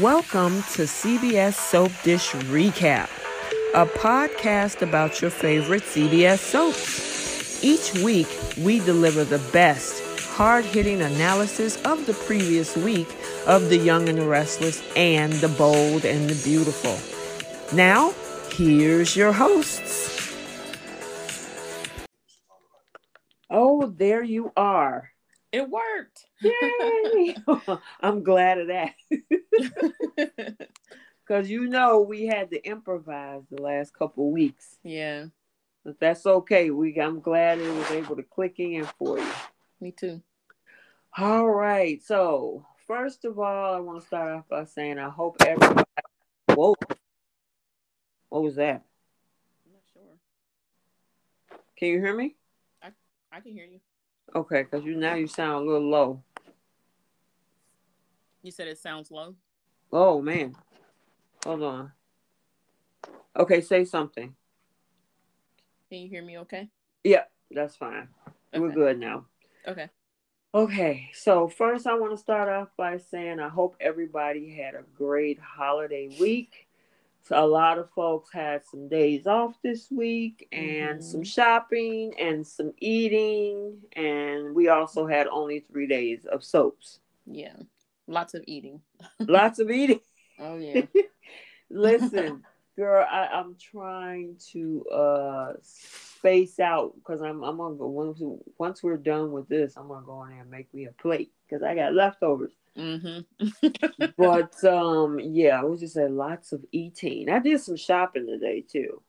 Welcome to CBS Soap Dish Recap, a podcast about your favorite CBS soaps. Each week, we deliver the best, hard hitting analysis of the previous week of The Young and the Restless and The Bold and the Beautiful. Now, here's your hosts. Oh, there you are. It worked. Yay! I'm glad of that. Because you know we had to improvise the last couple weeks. yeah, But that's okay. We I'm glad it was able to click in for you. me too. All right. So first of all, I want to start off by saying I hope everybody Whoa. What was that? I'm not sure. Can you hear me? I I can hear you. Okay, because you now you sound a little low. You said it sounds low. Oh man. Hold on. Okay, say something. Can you hear me okay? Yeah, that's fine. We're good now. Okay. Okay, so first I want to start off by saying I hope everybody had a great holiday week. So a lot of folks had some days off this week and Mhm. some shopping and some eating and we also had only 3 days of soaps. Yeah. Lots of eating. Lots of eating. Oh yeah. Listen, girl, I, I'm trying to uh space out because I'm I'm gonna go once once we're done with this, I'm gonna go in there and make me a plate because I got leftovers. mm-hmm. But um, yeah, I was just say lots of eating. I did some shopping today too.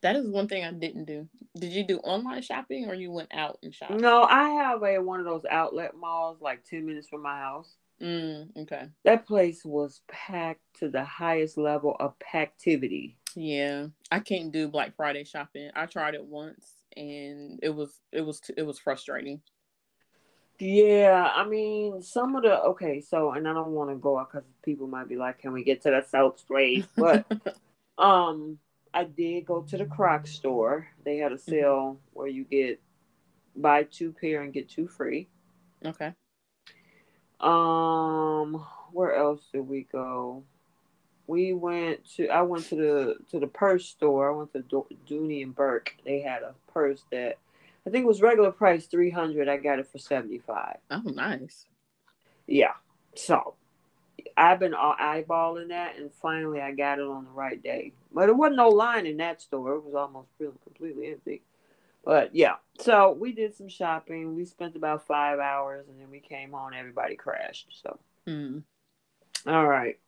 That is one thing I didn't do. Did you do online shopping or you went out and shopped? No, I have a one of those outlet malls like ten minutes from my house. Mm, okay. That place was packed to the highest level of packtivity. Yeah. I can't do Black Friday shopping. I tried it once and it was it was it was frustrating. Yeah, I mean, some of the okay, so and I don't want to go out because people might be like, "Can we get to the South Street?" But um, I did go to the Croc store. They had a sale where you get buy two pair and get two free. okay. Um, where else did we go? We went to I went to the to the purse store. I went to Do- Dooney and Bourke. They had a purse that I think was regular price three hundred. I got it for seventy five. Oh nice. Yeah. So I've been all eyeballing that, and finally I got it on the right day. But there wasn't no line in that store. It was almost really completely empty. But yeah, so we did some shopping. We spent about five hours, and then we came home. Everybody crashed. So Mm. all right.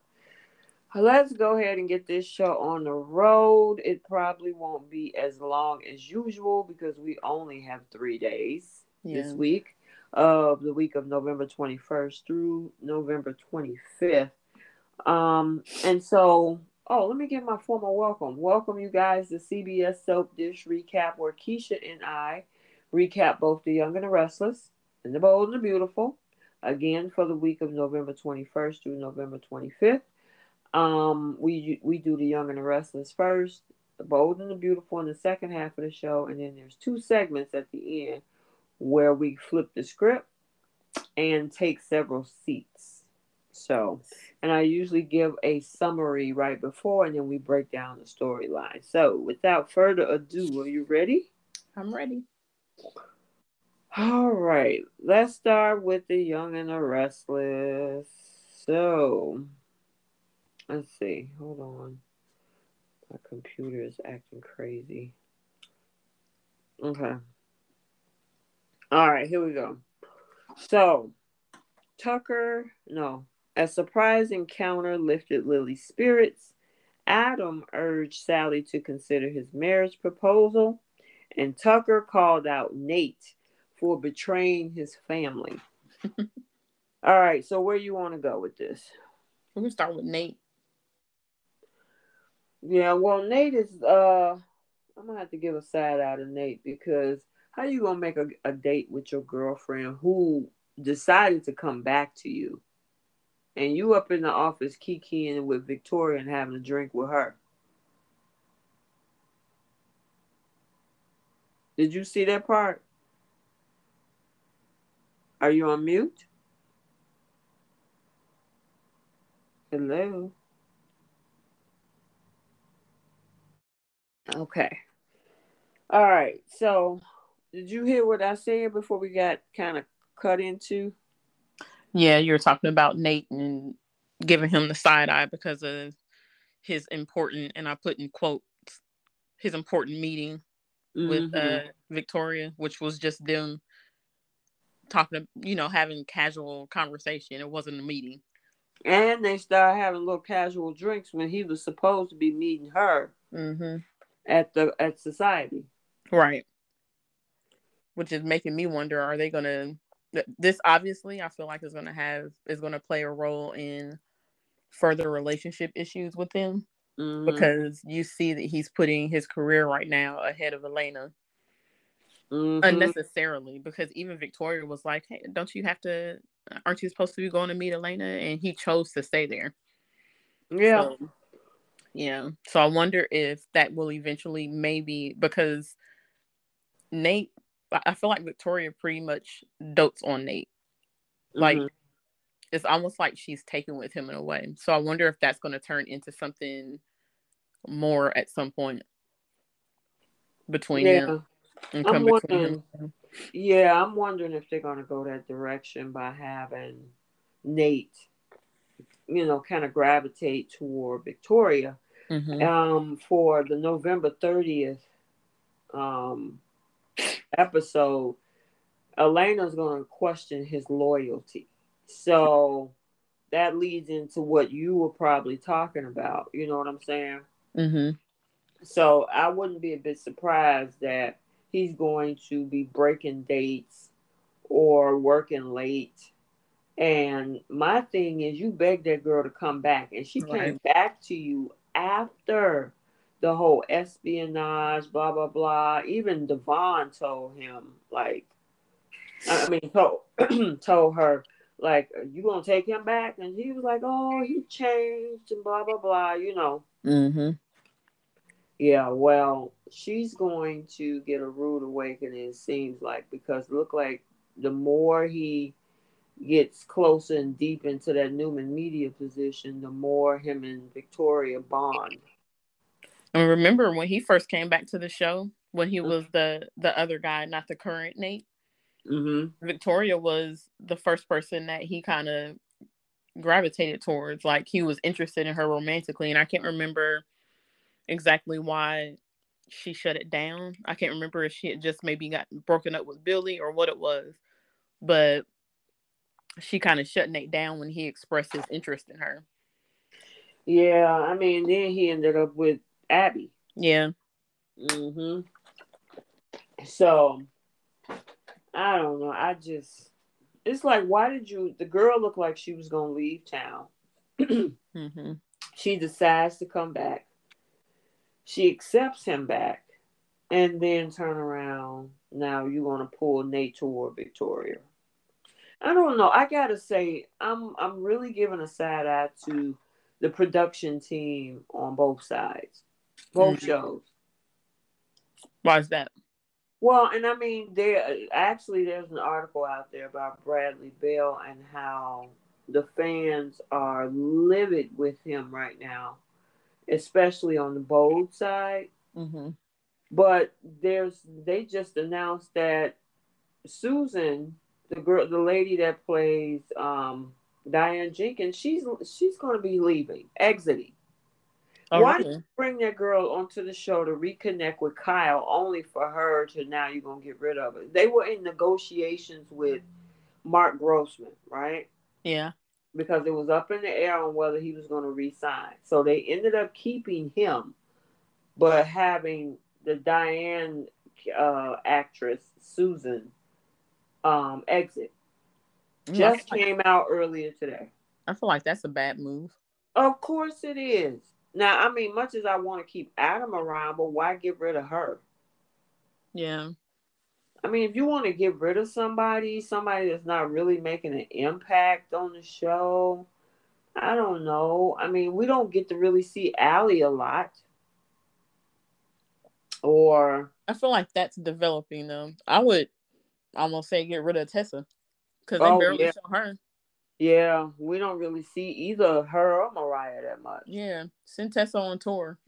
Let's go ahead and get this show on the road. It probably won't be as long as usual because we only have three days this week of the week of November 21st through November 25th. Um, and so, oh, let me give my formal welcome. Welcome, you guys, to CBS Soap Dish Recap, where Keisha and I recap both The Young and the Restless and The Bold and the Beautiful, again for the week of November 21st through November 25th. Um, we we do The Young and the Restless first, The Bold and the Beautiful in the second half of the show, and then there's two segments at the end where we flip the script and take several seats. So, and I usually give a summary right before, and then we break down the storyline. So, without further ado, are you ready? I'm ready. All right, let's start with the young and the restless. So, let's see. Hold on. My computer is acting crazy. Okay. All right, here we go. So, Tucker, no, a surprise encounter lifted Lily's spirits. Adam urged Sally to consider his marriage proposal, and Tucker called out Nate for betraying his family. All right, so where you want to go with this? We're gonna start with Nate. Yeah, well, Nate is. uh I'm gonna have to give a side out of Nate because how you gonna make a, a date with your girlfriend who decided to come back to you, and you up in the office kikiing with Victoria and having a drink with her? Did you see that part? Are you on mute? Hello. Okay. All right. So, did you hear what I said before we got kind of cut into? Yeah, you were talking about Nate and giving him the side eye because of his important, and I put in quotes, his important meeting mm-hmm. with uh, Victoria, which was just them talking, you know, having casual conversation. It wasn't a meeting. And they started having little casual drinks when he was supposed to be meeting her mm-hmm. at the at society. Right. Which is making me wonder: Are they gonna? This obviously, I feel like is gonna have is gonna play a role in further relationship issues with them mm-hmm. because you see that he's putting his career right now ahead of Elena mm-hmm. unnecessarily because even Victoria was like, "Hey, don't you have to? Aren't you supposed to be going to meet Elena?" And he chose to stay there. Yeah. So, yeah. So I wonder if that will eventually maybe because Nate, I feel like Victoria pretty much dotes on Nate. Like mm-hmm. it's almost like she's taken with him in a way. So I wonder if that's going to turn into something more at some point between yeah. them. I'm wondering, yeah, I'm wondering if they're going to go that direction by having Nate, you know, kind of gravitate toward Victoria. Mm-hmm. Um, for the November 30th um, episode, Elena's going to question his loyalty. So that leads into what you were probably talking about. You know what I'm saying? Mm-hmm. So I wouldn't be a bit surprised that he's going to be breaking dates or working late. And my thing is, you begged that girl to come back, and she right. came back to you after the whole espionage, blah blah blah. Even Devon told him, like, I mean, told told her, like, you gonna take him back? And he was like, oh, he changed and blah blah blah. You know. Mm-hmm. Yeah, well, she's going to get a rude awakening, it seems like, because look like the more he gets closer and deep into that Newman media position, the more him and Victoria bond. And remember when he first came back to the show, when he was the the other guy, not the current Nate. Mm-hmm. Victoria was the first person that he kind of gravitated towards. Like he was interested in her romantically, and I can't remember exactly why she shut it down. I can't remember if she had just maybe got broken up with Billy or what it was, but she kind of shut Nate down when he expressed his interest in her. Yeah, I mean, then he ended up with Abby. Yeah. Mhm. So I don't know. I just it's like why did you the girl looked like she was gonna leave town. mm-hmm. She decides to come back. She accepts him back and then turn around. Now you're gonna pull Nate toward Victoria. I don't know. I gotta say, I'm I'm really giving a side eye to the production team on both sides, both mm-hmm. shows. Why is that? Well, and I mean, there actually there's an article out there about Bradley Bell and how the fans are livid with him right now especially on the bold side. Mm-hmm. But there's they just announced that Susan, the girl, the lady that plays um, Diane Jenkins, she's she's going to be leaving, exiting. Oh, Why really? did you bring that girl onto the show to reconnect with Kyle, only for her to now you're gonna get rid of it? They were in negotiations with Mark Grossman, right? Yeah because it was up in the air on whether he was going to resign. So they ended up keeping him, but having the Diane uh, actress Susan um, exit. Mm, Just came out earlier today. I feel like that's a bad move. Of course it is. Now, I mean, much as I want to keep Adam around, but why get rid of her? Yeah. I mean, if you want to get rid of somebody, somebody that's not really making an impact on the show, I don't know. I mean, we don't get to really see Allie a lot. Or I feel like that's developing though. I would almost say get rid of Tessa because they oh, barely yeah. show her. Yeah, we don't really see either her or Mariah that much. Yeah, send Tessa on tour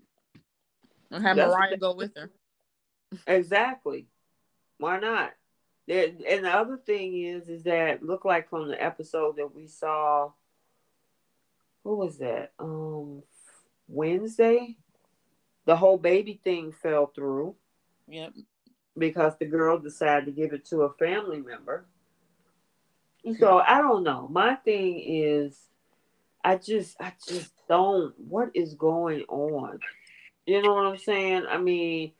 and have That's Mariah go with her. Exactly. Why not? There, and the other thing is, is that look like from the episode that we saw. What was that? Um, Wednesday. The whole baby thing fell through. Yep. Because the girl decided to give it to a family member. So I don't know. My thing is, I just, I just don't. What is going on? You know what I'm saying? I mean,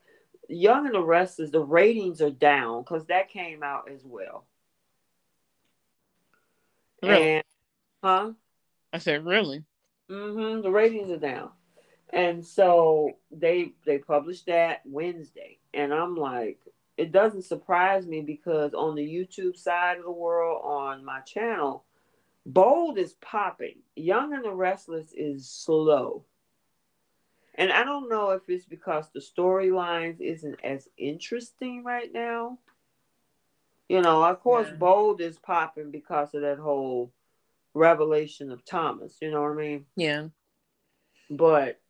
Young and the Restless, the ratings are down because that came out as well. Really? And, huh? I said, really? Mm-hmm. The ratings are down. And so they they published that Wednesday. And I'm like, it doesn't surprise me because on the YouTube side of the world, on my channel, Bold is popping. Young and the Restless is slow. And I don't know if it's because the storylines isn't as interesting right now. You know, of course, yeah. Bold is popping because of that whole revelation of Thomas. You know what I mean? Yeah. But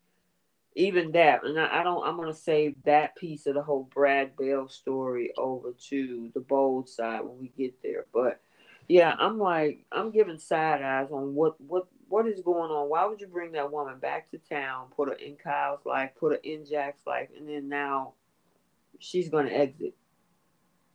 even that, and I, I don't. I'm gonna save that piece of the whole Brad Bell story over to the Bold side when we get there. But yeah, I'm like, I'm giving side eyes on what what what is going on? Why would you bring that woman back to town, put her in Kyle's life, put her in Jack's life, and then now she's to exit?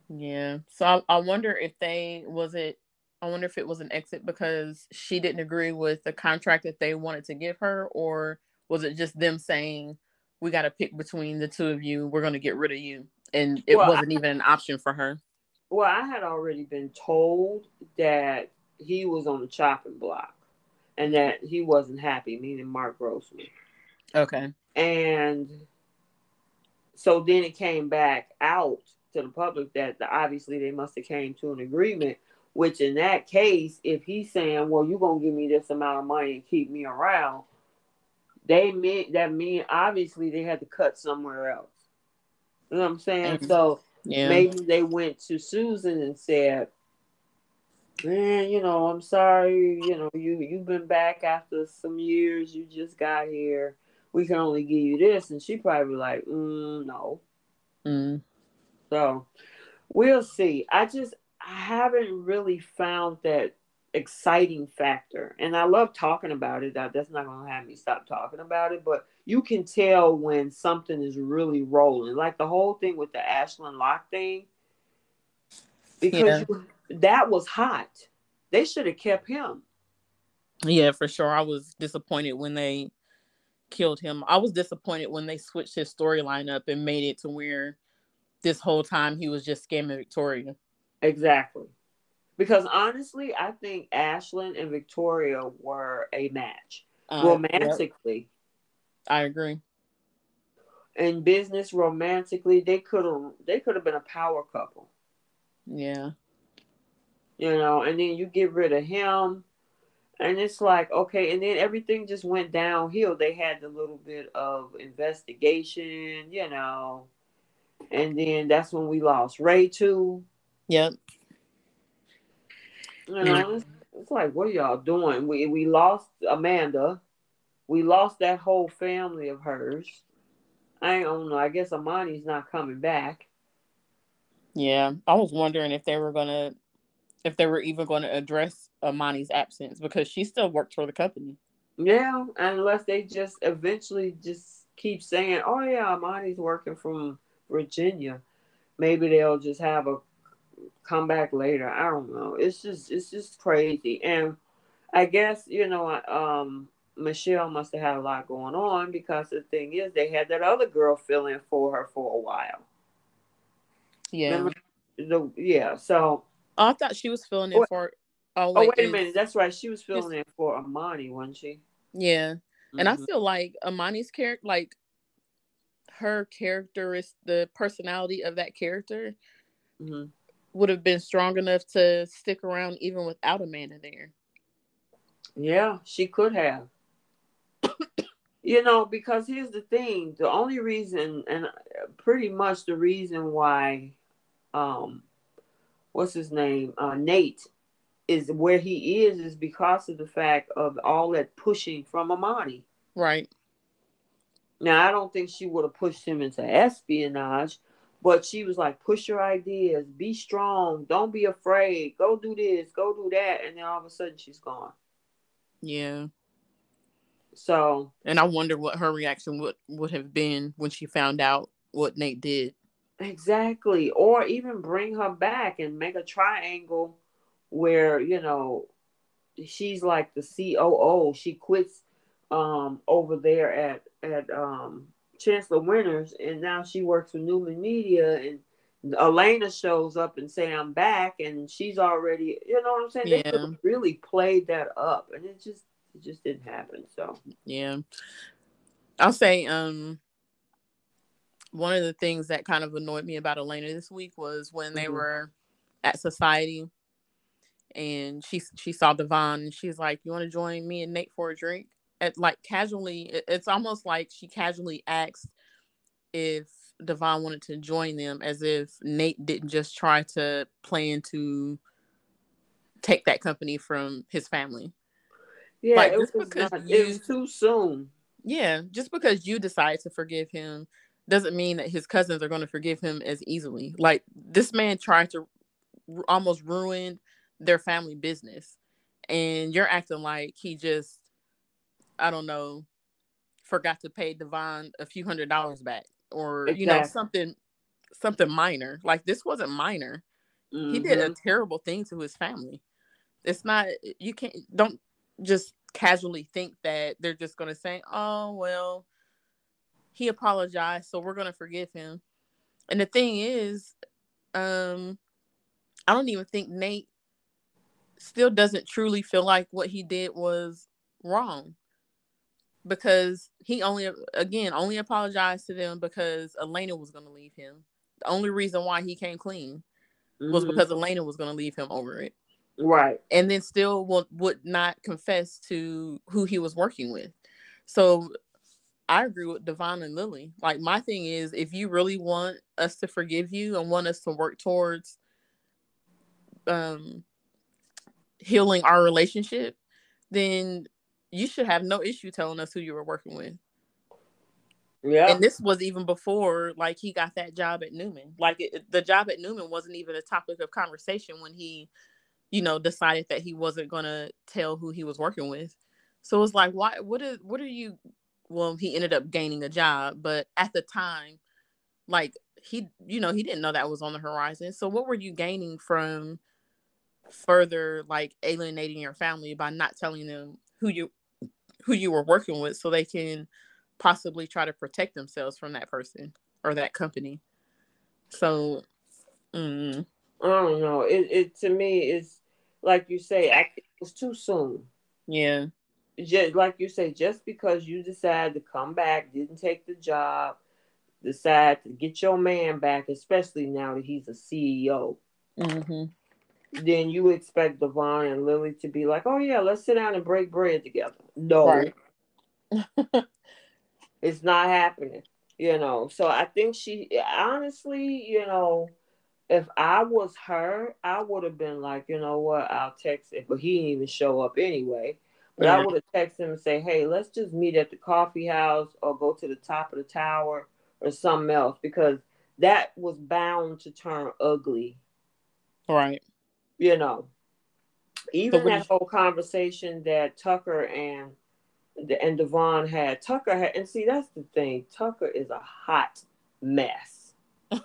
Yeah. So I, I wonder if they was it. I wonder if it was an exit because she didn't agree with the contract that they wanted to give her, or was it just them saying we got to pick between the two of you? We're going to get rid of you, and it well, wasn't I, even an option for her. Well, I had already been told that he was on the chopping block and that he wasn't happy, meaning Mark Grossman. Okay. And so then it came back out to the public that the, obviously they must have came to an agreement. Which in that case, if he's saying, "Well, you're gonna give me this amount of money and keep me around," they mean that mean obviously they had to cut somewhere else. You know what I'm saying? Mm-hmm. So yeah. maybe they went to Susan and said, man, you know, I'm sorry, you know, you you've been back after some years, you just got here. We can only give you this, and she probably like, mm, no. Mm. So we'll see. I just I haven't really found that exciting factor, and I love talking about it. That's not gonna have me stop talking about it, but you can tell when something is really rolling, like the whole thing with the Ashland Locke thing, because yeah. you that was hot. They should have kept him. Yeah, for sure. I was disappointed when they killed him. I was disappointed when they switched his storyline up and made it to where this whole time he was just scamming Victoria. Exactly. Because honestly, I think Ashland and Victoria were a match. Uh, romantically. Yep. I agree. In business, romantically, they could have they could have been a power couple. Yeah you know, and then you get rid of him. And it's like, okay, and then everything just went downhill. They had a little bit of investigation, you know, and then that's when we lost Ray too. Yep. You know, mm. it's, it's like, what are y'all doing? We we lost Amanda. We lost that whole family of hers. I don't know. I guess Amani's not coming back. Yeah, I was wondering if they were gonna if they were even going to address Amani's absence because she still worked for the company. Yeah, unless they just eventually just keep saying, "Oh yeah, Amani's working from Virginia," maybe they'll just have a come back later. I don't know. It's just it's just crazy, and I guess you know, um, Michelle must have had a lot going on because the thing is, they had that other girl filling for her for a while. Yeah. The, yeah. So Oh, I thought she was filling in for. Oh wait, oh, wait a minute. That's right. She was filling in for Amani, wasn't she? Yeah, mm-hmm. and I mm-hmm. feel like Amani's character, like her character, is the personality of that character, mm-hmm. Would have been strong enough to stick around even without Amanda there. Yeah, she could have. you know, because here's the thing: the only reason, and pretty much the reason why, um, what's his name, uh, Nate, is where he is is because of the fact of all that pushing from Amani. Right. Now I don't think she would have pushed him into espionage, but she was like, push your ideas, be strong, don't be afraid, go do this, go do that, and then all of a sudden she's gone. Yeah. So And I wonder what her reaction would would have been when she found out what Nate did. Exactly. Or even bring her back and make a triangle where, you know, she's like the COO. She quits um over there at at um Chancellor Winters and now she works for Newman Media and Elena shows up and say I'm back and she's already you know what I'm saying? Yeah. They could really played that up and it just it just didn't happen. So yeah. I'll say um one of the things that kind of annoyed me about Elena this week was when they mm-hmm. were at society and she she saw Devon and she's like, You want to join me and Nate for a drink? At like casually, it's almost like she casually asked if Devon wanted to join them as if Nate didn't just try to plan to take that company from his family. Yeah, like, it, was not, you, it was too soon. Yeah, just because you decide to forgive him doesn't mean that his cousins are going to forgive him as easily. Like this man tried to r- almost ruin their family business, and you're acting like he just, I don't know, forgot to pay Devon a few hundred dollars back, or exactly. you know something, something minor. Like this wasn't minor. Mm-hmm. He did a mm-hmm. terrible thing to his family. It's not you can't don't just casually think that they're just going to say, "Oh well." he apologized, so we're gonna forgive him. And the thing is, um, I don't even think Nate still doesn't truly feel like what he did was wrong because he only again only apologized to them because Elena was going to leave him. The only reason why he came clean mm-hmm. was because Elena was going to leave him over it. Right. And then still would, would not confess to who he was working with. So I agree with Devon and Lily. Like my thing is, if you really want us to forgive you and want us to work towards um healing our relationship, then you should have no issue telling us who you were working with. Yeah. And this was even before like he got that job at Newman. Like it, the job at Newman wasn't even a topic of conversation when he, you know, decided that he wasn't going to tell who he was working with. So it's like why what is what are you well he ended up gaining a job but at the time like he you know he didn't know that was on the horizon so what were you gaining from further like alienating your family by not telling them who you who you were working with so they can possibly try to protect themselves from that person or that company. So mm. i don't know. It, it to me is like you say I, it was too soon. Yeah. Just like you say, just because you decide to come back, didn't take the job, decide to get your man back, especially now that he's a CEO, mm-hmm. Then you expect Devon and Lily to be like, "Oh yeah, let's sit down and break bread together." No, right. it's not happening. You know, so I think she honestly, you know, if I was her, I would have been like, you know what, I'll text it, but he didn't even show up anyway. But yeah. I would have texted him and say, hey, let's just meet at the coffee house or go to the top of the tower or something else because that was bound to turn ugly. Right. You know, even that whole conversation that Tucker and and Devon had, Tucker had, and see, that's the thing. Tucker is a hot mess.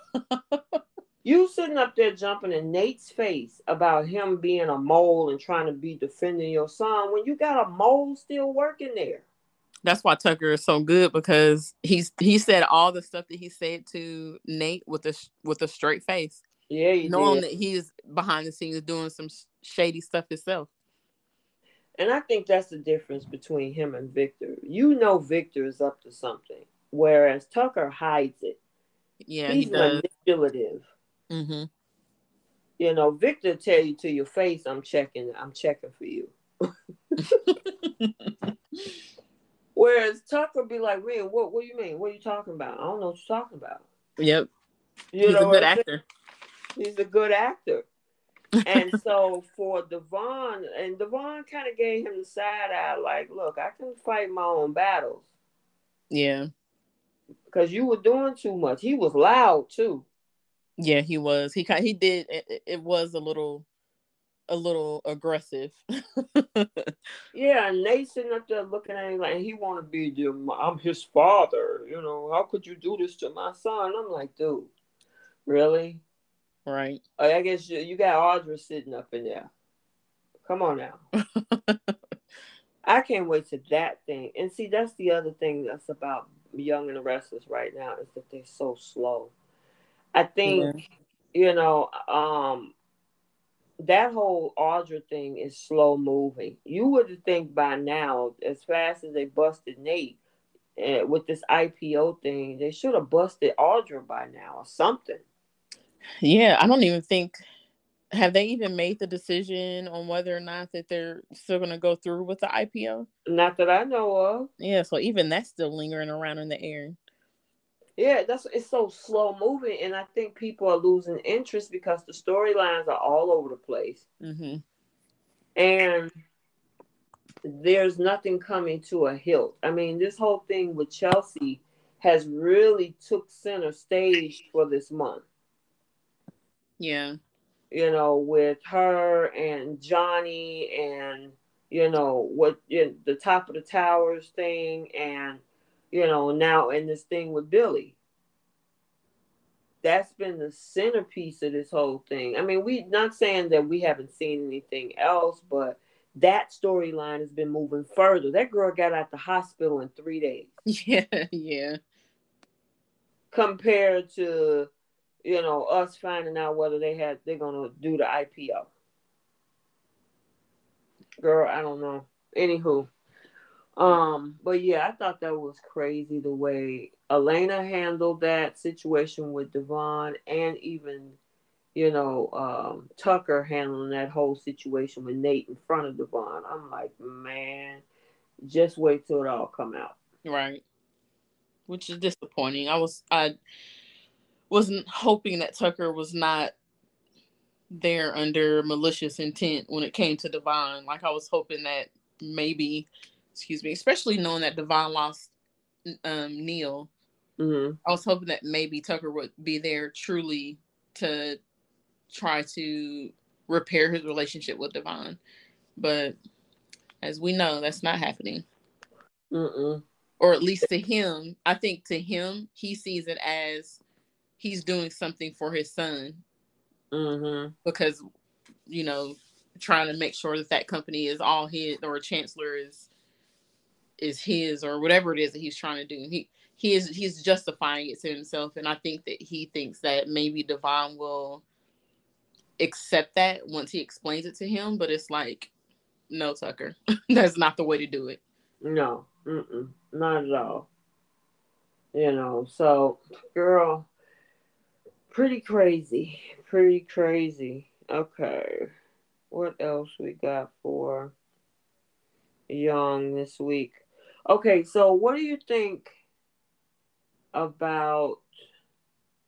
You sitting up there jumping in Nate's face about him being a mole and trying to be defending your son when you got a mole still working there. That's why Tucker is so good because he's he said all the stuff that he said to Nate with a with a straight face. Yeah, knowing did. that he's behind the scenes doing some shady stuff himself. And I think that's the difference between him and Victor. You know Victor is up to something, whereas Tucker hides it. Yeah, he's he manipulative. Mm-hmm. You know, Victor tell you to your face, I'm checking, I'm checking for you. Whereas Tucker be like, man, what what do you mean? What are you talking about? I don't know what you're talking about. Yep. You He's know a good actor. He's a good actor. and so for Devon, and Devon kind of gave him the side eye, like, look, I can fight my own battles. Yeah. Because you were doing too much. He was loud too. Yeah, he was. He kind he did it, it was a little a little aggressive. yeah, and they sitting up there looking at him like he want to be the I'm his father. You know, how could you do this to my son? I'm like, dude, really? Right. I guess you, you got Audra sitting up in there. Come on now. I can't wait to that thing. And see, that's the other thing that's about Young and the Restless right now is that they're so slow. I think, yeah. you know, um, that whole Audra thing is slow moving. You would have think by now, as fast as they busted Nate uh, with this IPO thing, they should have busted Audra by now or something. Yeah, I don't even think have they even made the decision on whether or not that they're still going to go through with the IPO? Not that I know of. Yeah, so even that's still lingering around in the air. Yeah, that's it's so slow moving, and I think people are losing interest because the storylines are all over the place, mm-hmm. and there's nothing coming to a hilt. I mean, this whole thing with Chelsea has really took center stage for this month. Yeah. You know, with her and Johnny and you know what you know, the top of the towers thing and you know now in this thing with Billy. That's been the centerpiece of this whole thing. I mean, we not saying that we haven't seen anything else, but that storyline has been moving further. That girl got out the hospital in three days. Yeah, yeah. Compared to you know, us finding out whether they had they're gonna do the IPO. Girl, I don't know. Anywho. Um, but yeah, I thought that was crazy the way Elena handled that situation with Devon and even, you know, um, Tucker handling that whole situation with Nate in front of Devon. I'm like, man, just wait till it all come out. Right. Which is disappointing. I was I wasn't hoping that Tucker was not there under malicious intent when it came to Devon. Like I was hoping that maybe, excuse me, especially knowing that Devon lost um, Neil. Mm-hmm. I was hoping that maybe Tucker would be there truly to try to repair his relationship with Devon. But as we know, that's not happening. Mm-mm. Or at least to him, I think to him, he sees it as he's doing something for his son. Mm-hmm. because you know trying to make sure that that company is all his or chancellor is is his or whatever it is that he's trying to do. He he is he's justifying it to himself. And i think that he thinks that maybe devon will accept that once he explains it to him. But it's like no tucker. That's not the way to do it. No. Mm-mm. not at all. You know so girl pretty crazy. Pretty crazy. Okay. What else we got for Young this week? Okay, so what do you think about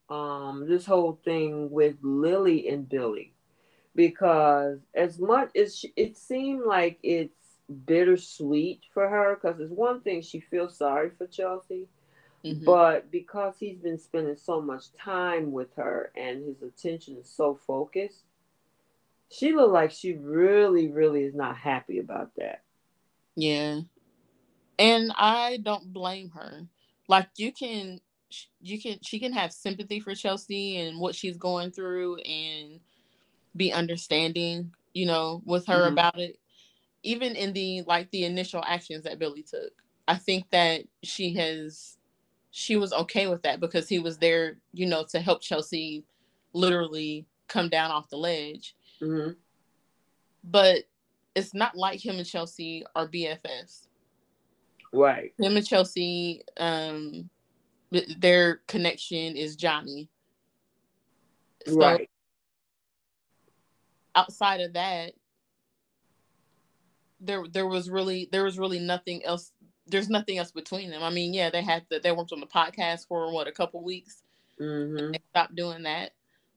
um this whole thing with Lily and Billy? Because as much as she, it seemed like it's bittersweet for her, because it's one thing she feels sorry for Chelsea Mm-hmm. But because he's been spending so much time with her and his attention is so focused, she looked like she really, really is not happy about that. Yeah. And I don't blame her. Like you can you can she can have sympathy for Chelsea and what she's going through and be understanding, you know, with her mm-hmm. about it. Even in the like the initial actions that Billy took. I think that she has she was okay with that because he was there, you know, to help Chelsea literally come down off the ledge. Mm-hmm. But it's not like him and Chelsea are BFFs. Right. Him and Chelsea, um, their connection is Johnny. So right. Outside of that, there there was really there was really nothing else there's nothing else between them. I mean, yeah, they had the, they worked on the podcast for what a couple weeks. Mm-hmm. They stopped doing that,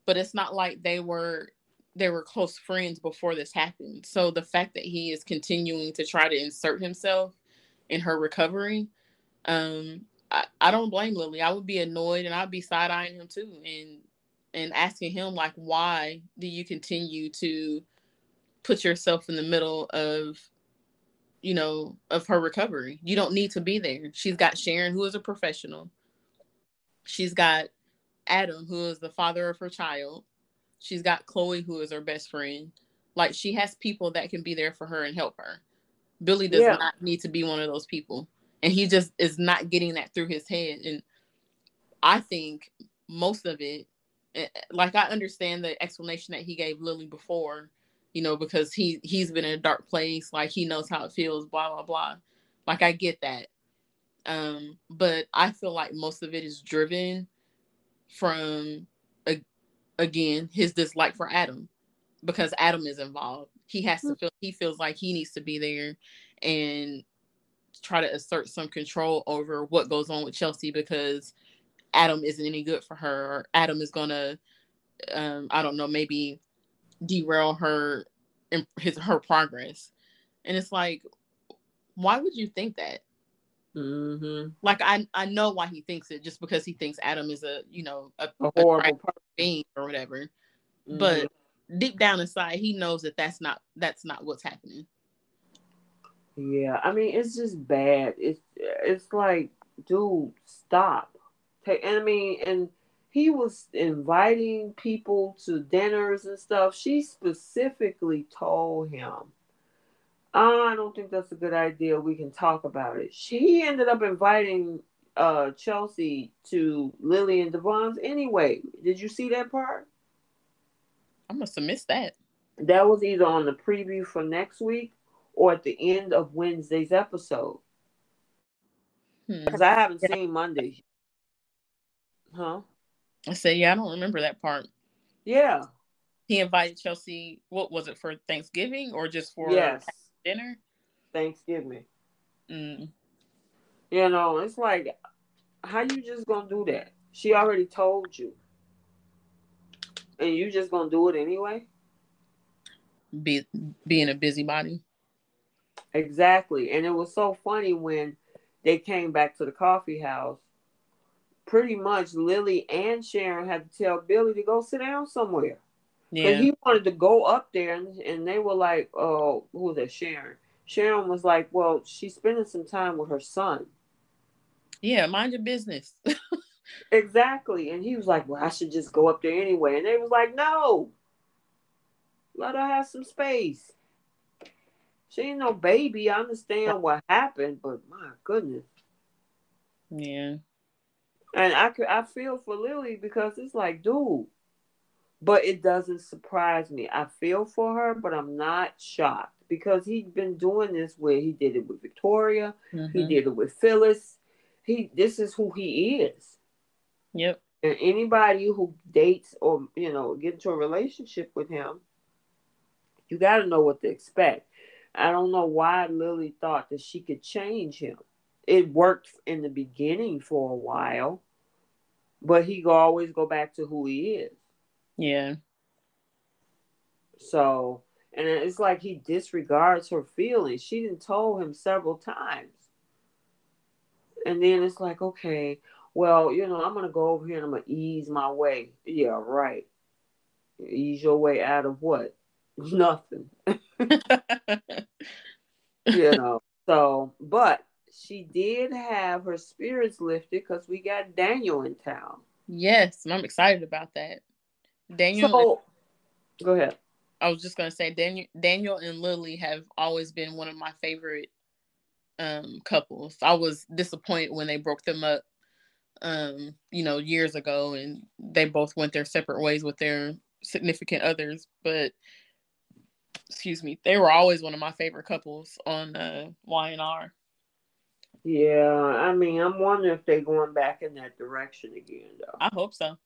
but it's not like they were they were close friends before this happened. So the fact that he is continuing to try to insert himself in her recovery, um, I, I don't blame Lily. I would be annoyed and I'd be side eyeing him too and and asking him like why do you continue to put yourself in the middle of you know of her recovery. You don't need to be there. She's got sharon who is a professional. She's got adam who is the father of her child. She's got chloe who is her best friend. Like she has people that can be there for her and help her. Billy does yeah. not need to be one of those people. And he just is not getting that through his head. And i think most of it eh, like i understand the explanation that he gave lily before you know, because he he's been in a dark place, like he knows how it feels, blah blah blah. Like I get that. Um, but I feel like most of it is driven from uh, again his dislike for Adam because Adam is involved. He has to mm. feel he feels like he needs to be there and try to assert some control over what goes on with Chelsea because Adam isn't any good for her or Adam is gonna um I don't know maybe derail her his her progress. And it's like why would you think that? Mm-hmm. like i i know why he thinks it just because he thinks adam is a you know a, a horrible a being or whatever. Mm-hmm. but deep down inside he knows that that's not that's not what's happening. Yeah i mean it's just bad. It's it's like dude stop. And i mean and he was inviting people to dinners and stuff. She specifically told him, I don't think that's a good idea. We can talk about it. She ended up inviting uh, Chelsea to Lily and Devon's anyway. Did you see that part? I must have missed that. That was either on the preview for next week or at the end of Wednesday's episode. Because hmm. I haven't yeah. seen Monday. Huh? I said, yeah, I don't remember that part. Yeah. He invited Chelsea. What was it for Thanksgiving or just for yes. dinner? Thanksgiving. Mm. You know, it's like, how you just gonna do that? She already told you, and you just gonna do it anyway? Be being a busybody. Exactly, and it was so funny when they came back to the coffee house pretty much Lily and Sharon had to tell Billy to go sit down somewhere. Yeah. he wanted to go up there and, and they were like, Oh, who was that? Sharon. Sharon was like, Well, she's spending some time with her son. Yeah, mind your business. exactly. And he was like, Well, I should just go up there anyway. And they was like, No. Let her have some space. She ain't no baby. I understand what happened, but my goodness. Yeah. And I could I feel for Lily because it's like, dude. But it doesn't surprise me. I feel for her, but I'm not shocked because he's been doing this where he did it with Victoria, mm-hmm. he did it with Phyllis. He this is who he is. Yep. And anybody who dates or you know get into a relationship with him, you got to know what to expect. I don't know why Lily thought that she could change him it worked in the beginning for a while, but he always go back to who he is. Yeah. So, and it's like he disregards her feelings. She didn't told him several times. And then it's like, okay, well, you know, I'm gonna go over here and I'm gonna ease my way. Yeah, right. Ease your way out of what? Nothing. you know. So, but she did have her spirits lifted because we got Daniel in town. Yes, and I'm excited about that. Daniel. So, go ahead. I was just gonna say Daniel, Daniel and Lily have always been one of my favorite um, couples. I was disappointed when they broke them up, um, you know, years ago, and they both went their separate ways with their significant others. But excuse me, they were always one of my favorite couples on uh, Y&R. Yeah, I mean, I'm wondering if they're going back in that direction again, though. I hope so.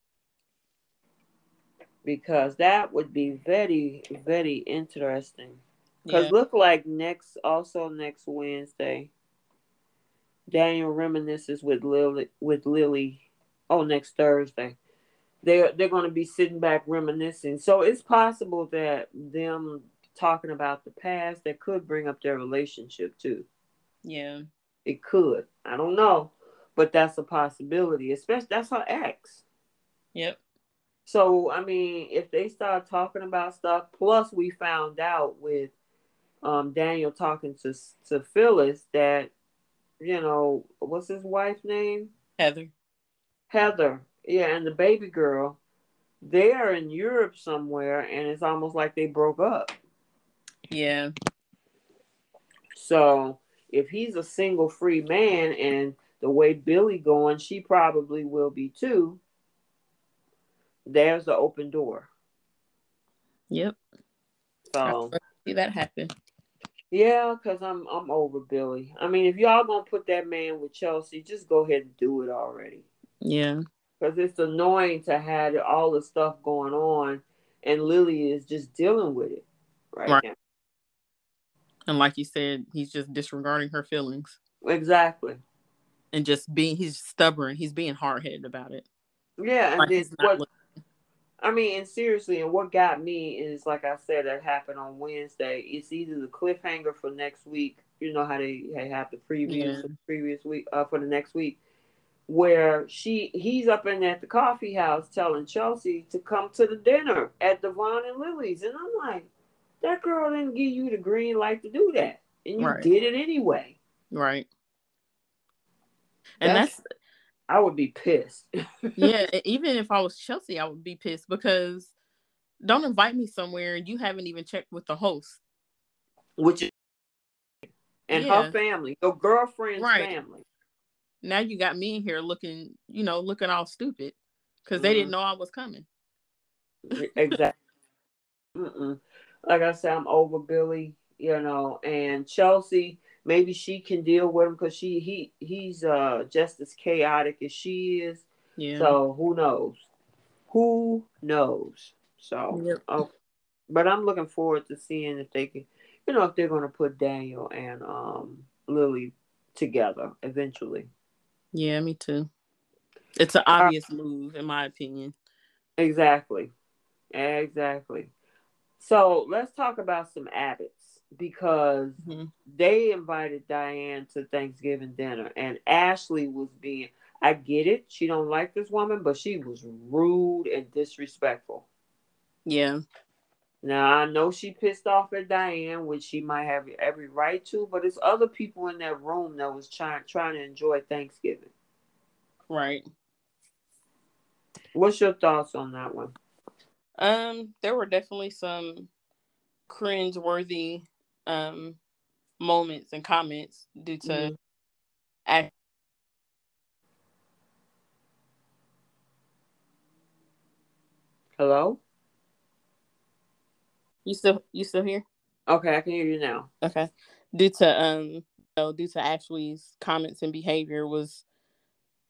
Because that would be very, very interesting. Because yeah. look like next, also next Wednesday, Daniel reminisces with Lily. With Lily, oh, next Thursday, they're they're going to be sitting back reminiscing. So it's possible that them talking about the past that could bring up their relationship too. Yeah, it could. I don't know, but that's a possibility. Especially that's her ex. Yep. So I mean, if they start talking about stuff, plus we found out with um, Daniel talking to to Phyllis that you know what's his wife's name? Heather. Heather yeah, and the baby girl, they are in Europe somewhere, and it's almost like they broke up. Yeah. So if he's a single free man, and the way Billy going, she probably will be too. There's the open door. Yep. So see that happen. Yeah, cause I'm I'm over Billy. I mean, if y'all gonna put that man with Chelsea, just go ahead and do it already. Yeah because it's annoying to have all the stuff going on, and Lily is just dealing with it right, right. now. And like you said, he's just disregarding her feelings. Exactly. And just being, he's stubborn. He's being hard headed about it. Yeah, and like then what? I mean, and seriously, and what got me is like I said, that happened on Wednesday. It's either the cliffhanger for next week. You know how they, they have the preview yeah. the previous week, uh, for the next week where she he's up in at the coffee house telling Chelsea to come to the dinner at Devon and Lily's, and I'm like, that girl didn't give you the green light to do that, and you right. did it anyway. Right. And that's, that's I would be pissed. yeah, even if I was Chelsea, I would be pissed because don't invite me somewhere and you haven't even checked with the host. Which is and yeah. her family, your girlfriend's right. family now you got me in here looking, you know, looking all stupid because they mm-hmm. didn't know I was coming. exactly. Mm-mm. Like I said, I'm over Billy, you know, and Chelsea. Maybe she can deal with him because she he he's uh just as chaotic as she is. Yeah. So who knows? Who knows? So, yep. okay. but I'm looking forward to seeing if they can, you know, if they're going to put Daniel and um Lily together eventually. Yeah, me too. It's an uh, obvious uh, move, in my opinion. Exactly. Exactly. So let's talk about some Abbotts because mm-hmm. they invited Diane to Thanksgiving dinner, and Ashley was being. I get it. She don't like this woman, but she was rude and disrespectful. Yeah. Now I know she pissed off at Diane, which she might have every right to, but it's other people in that room that was trying trying to enjoy Thanksgiving. Right. What's your thoughts on that one? Um, there were definitely some cringe-worthy um moments and comments due to mm-hmm. act- Hello? You still you still here? Okay, I can hear you now. Okay. Due to um you know, due to Ashley's comments and behavior was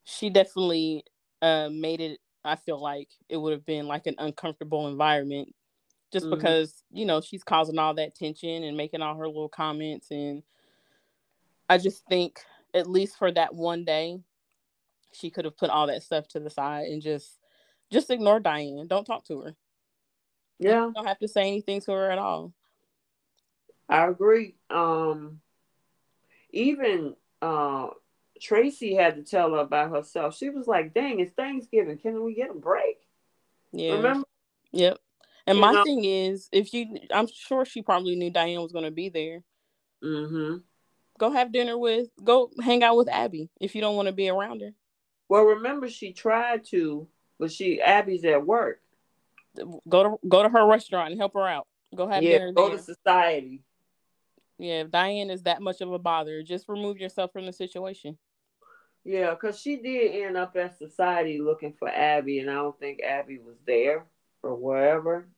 she definitely uh made it I feel like it would have been like an uncomfortable environment just mm-hmm. because, you know, she's causing all that tension and making all her little comments and I just think at least for that one day she could have put all that stuff to the side and just just ignore Diane. Don't talk to her. Yeah. You don't have to say anything to her at all. I agree. Um even uh Tracy had to tell her about herself. She was like, dang, it's Thanksgiving. Can we get a break? Yeah. Remember? Yep. And you my know? thing is, if you, I'm sure she probably knew Diane was going to be there. Mm-hmm. Go have dinner with, go hang out with Abby if you don't want to be around her. Well, remember she tried to, but she Abby's at work go to go to her restaurant and help her out. Go have yeah, dinner. Go there. to society. Yeah, if Diane is that much of a bother, just remove yourself from the situation. Yeah, because she did end up at society looking for Abby, and I don't think Abby was there or wherever.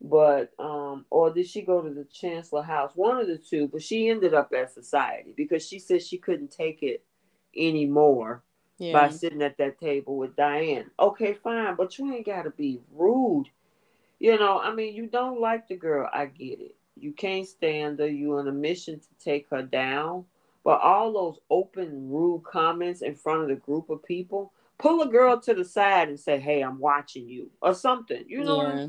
But um, or did she go to the Chancellor House? One of the two, but she ended up at society because she said she couldn't take it anymore yeah. by sitting at that table with Diane. Okay, fine, but you ain't got to be rude. You know, I mean, you don't like the girl. I get it. You can't stand her. You're on a mission to take her down. But all those open, rude comments in front of the group of people, pull a girl to the side and say, "Hey, I'm watching you," or something. You know. Yeah.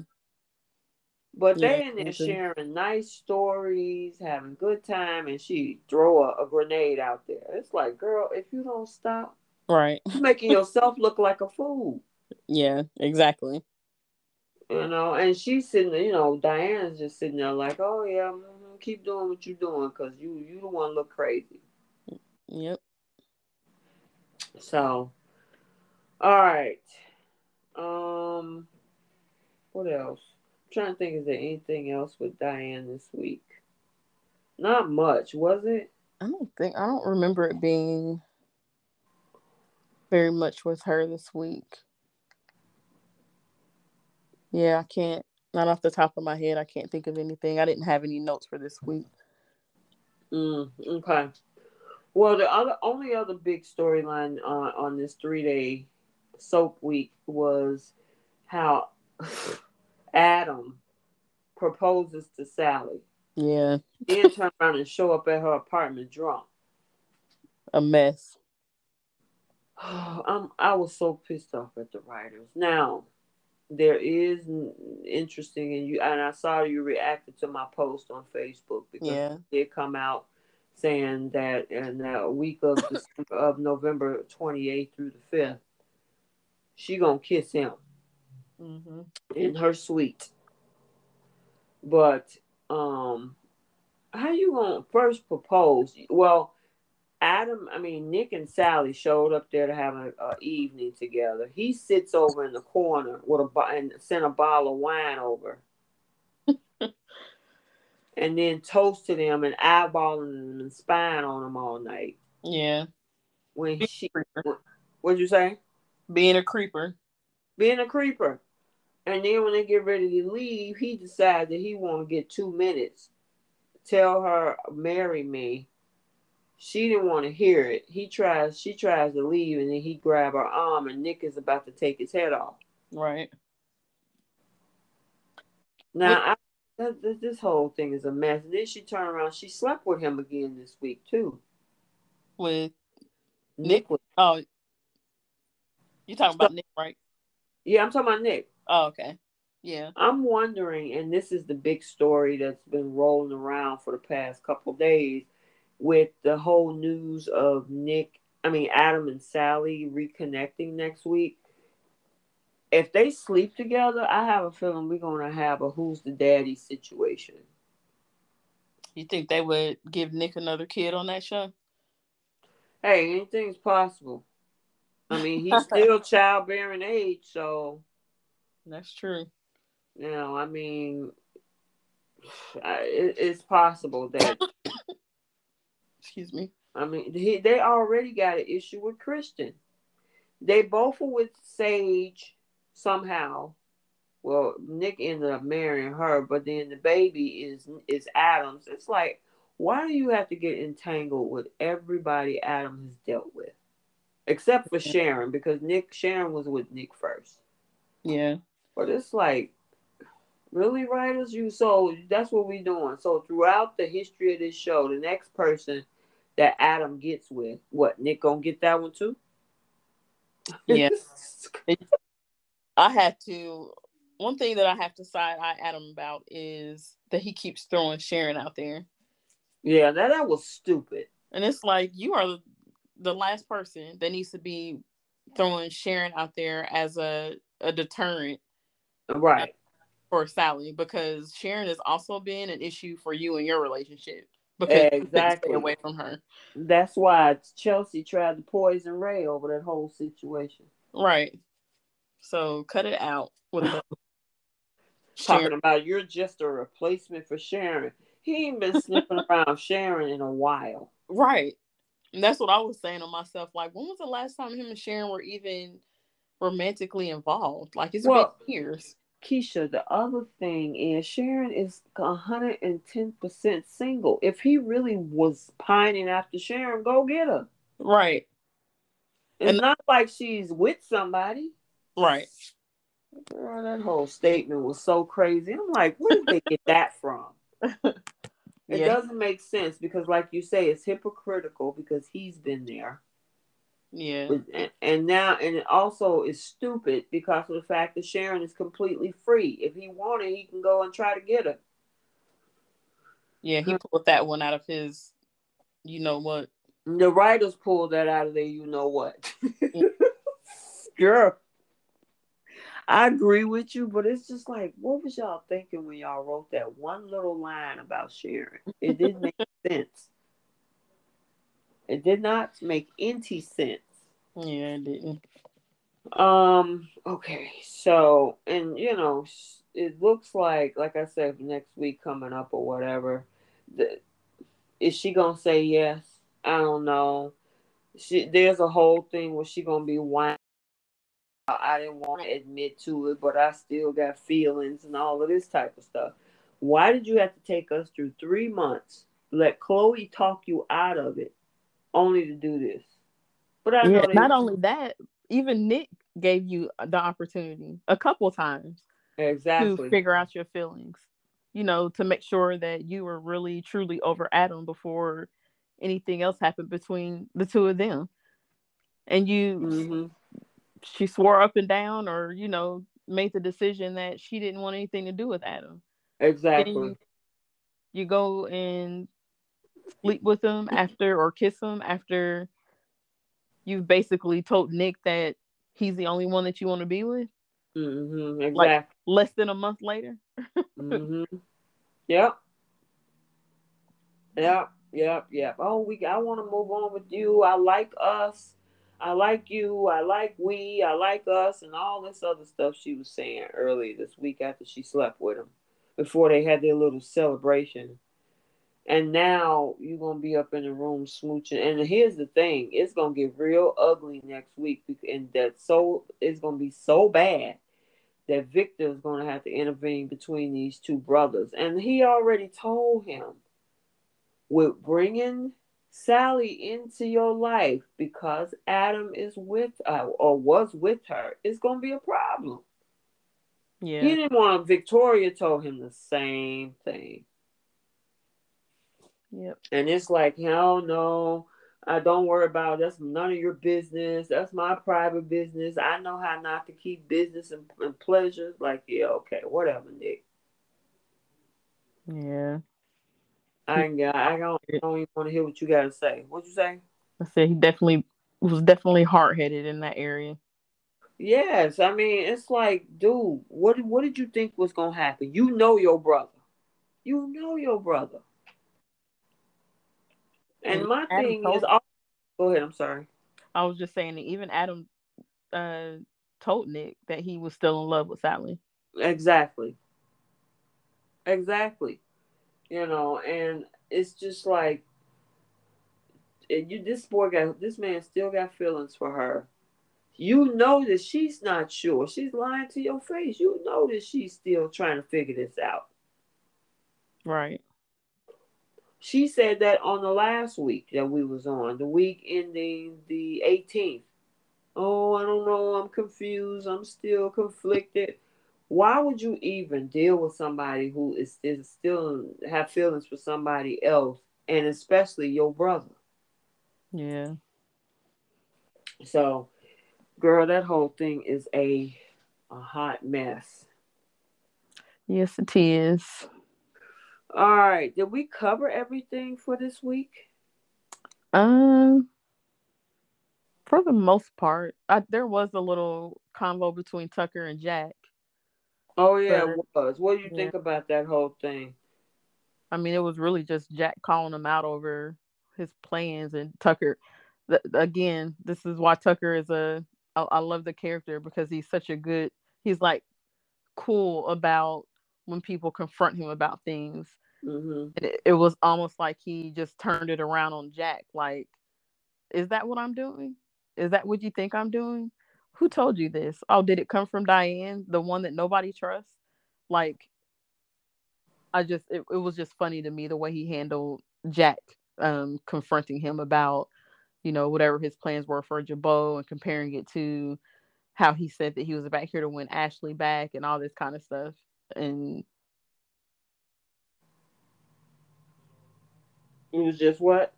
But yeah, they in there sharing nice stories, having good time, and she throw a, a, grenade out there. It's like, girl, if you don't stop, right, you're making yourself look like a fool. Yeah, exactly. You know, and she's sitting there, you know, Diane's just sitting there like, oh yeah, mm-hmm, keep doing what you're doing because you you don't want to look crazy. Yep. So, all right. Um, what else? I'm trying to think, is there anything else with Diane this week? Not much, was it? I don't think I don't remember it being very much with her this week. Yeah, I can't. Not off the top of my head, I can't think of anything. I didn't have any notes for this week. Mm, okay. Well, the other only other big storyline on on this three day soap week was how Adam proposes to Sally. Yeah. Then turn around and show up at her apartment drunk. A mess. I'm I was so pissed off at the writers. Now, there is interesting and you and I saw you reacted to my post on Facebook because yeah. it did come out saying that in the week of December, of November 28th through the 5th, she gonna kiss him mm-hmm. in her suite. But um, how you gonna first propose? Well, Adam, I mean Nick and Sally showed up there to have an evening together. He sits over in the corner with a and sent a bottle of wine over, and then toasted him and eyeballing him and spying on him all night. Yeah. When she, what'd you say? Being a creeper. Being a creeper. And then when they get ready to leave, he decides that he want to get two minutes. Tell her, marry me she didn't want to hear it. He tries, she tries to leave, and then he grab her arm, and Nick is about to take his head off. Right. Now, I, this whole thing is a mess. And then she turned around. She slept with him again this week too. With Nick? Was, oh, you talking so, about Nick, right? Yeah, I'm talking about Nick. Oh, okay. Yeah. I'm wondering, and this is the big story that's been rolling around for the past couple days with the whole news of Nick, I mean, Adam and Sally reconnecting next week. If they sleep together, I have a feeling we're going to have a who's the daddy situation. You think they would give Nick another kid on that show? Hey, anything's possible. I mean, he's still childbearing age, so. That's true. You know, I mean, it's possible that Excuse me. I mean, he, they already got an issue with Christian. They both were with Sage somehow. Well, Nick ended up marrying her, but then the baby is is Adams. It's like, why do you have to get entangled with everybody Adam has dealt with, except for Sharon? Because Nick Sharon was with Nick first. Yeah. But it's like, really, writers, you so that's what we're doing. So throughout the history of this show, the next person that Adam gets with. What Nick gonna get that one too? Yeah. I had to. One thing that I have to side eye Adam about is that he keeps throwing Sharon out there. Yeah, that that was stupid. And it's like you are the last person that needs to be throwing Sharon out there as a a deterrent, right? For Sally, because Sharon has also been an issue for you in your relationship because exactly away from her. That's why Chelsea tried to poison Rey over that whole situation. Right. So cut it out with the talking about you're just a replacement for Sharon. He ain't been sniffing around Sharon in a while. Right. And that's what I was saying to myself. Like, when was the last time him and Sharon were even romantically involved? Like, it's well, been years. Keisha, the other thing is Sharon is 110% single. If he really was pining after Sharon, go get her. Right. It's and not like she's with somebody. Right. Girl, that whole statement was so crazy. I'm like, where did they get that from? It yeah. doesn't make sense because, like you say, it's hypocritical because he's been there. Yeah. And, and now, and it also is stupid because of the fact that Sharon is completely free. If he wanted, he can go and try to get her. Yeah, he pulled that one out of his, you know what? The writers pulled that out of there, you know what? Girl. I agree with you, but it's just like, what was y'all thinking when y'all wrote that one little line about Sharon? It didn't make sense. It did not make any sense. Yeah, it didn't. Um. Okay. So, and you know, it looks like, like I said, next week coming up or whatever. The, is she gonna say yes? I don't know. She there's a whole thing where she gonna be whining I didn't want to admit to it, but I still got feelings and all of this type of stuff. Why did you have to take us through three months, let Chloe talk you out of it, only to do this? But I yeah, not only that, even Nick gave you the opportunity a couple times exactly to figure out your feelings. You know, to make sure that you were really truly over Adam before anything else happened between the two of them. And you mm-hmm she swore up and down or you know made the decision that she didn't want anything to do with adam. Exactly. You, you, go and sleep with him after or kiss him after you've basically told nick that he's the only one that you want to be with? Mm-hmm, exactly like less than a month later? Mm-hmm. yep. Yep yep yep. Oh we i want to move on with you. I like us I like you, I like we, I like us, and all this other stuff she was saying earlier this week after she slept with him, before they had their little celebration. And now you're gonna be up in the room smooching. And here's the thing: it's gonna get real ugly next week, and that so it's gonna be so bad that Victor is gonna have to intervene between these two brothers. And he already told him with bringing Sally into your life because Adam is with uh, or was with her, it's going to be a problem. Yeah. He didn't want Victoria told him the same thing. Yep. And it's like, hell no, I don't worry about it. that's none of your business. That's my private business. I know how not to keep business and, and pleasures. Like, yeah, okay, whatever, Nick. Yeah. I ain't got. I don't, I don't even want to hear what you got to say. What you say? I said he definitely was definitely hard headed in that area. Yes, I mean it's like, dude, what what did you think was gonna happen? You know your brother. You know your brother. And, my Adam thing is, all- go ahead. I'm sorry. I was just saying that even Adam uh, told Nick that he was still in love with Sally. Exactly. Exactly you know, and it's just like you this boy got this man still got feelings for her. You know that she's not sure. She's lying to your face. You know that she's still trying to figure this out. Right. She said that on the last week that we was on, the week ending the 18th. Oh, I don't know. I'm confused. I'm still conflicted why would you even deal with somebody who is, is still have feelings for somebody else and especially your brother? Yeah. So girl that whole thing is a a hot mess. Yes it is. All right did we cover everything for this week? Um for the most part I, there was a little convo between tucker and jack Oh yeah, but, it was. What do you yeah. think about that whole thing? I mean, it was really just Jack calling him out over his plans and Tucker. Th- again, this is why Tucker is a. I, I love the character because he's such a good. He's like cool about when people confront him about things. Mm-hmm. It, it was almost like he just turned it around on Jack. Like, is that what I'm doing? Is that what you think I'm doing? Who told you this? Oh, did it come from Diane, the one that nobody trusts? Like, I just, it, it was just funny to me the way he handled Jack um, confronting him about, you know, whatever his plans were for Jabot and comparing it to how he said that he was back here to win Ashley back and all this kind of stuff. And it was just what?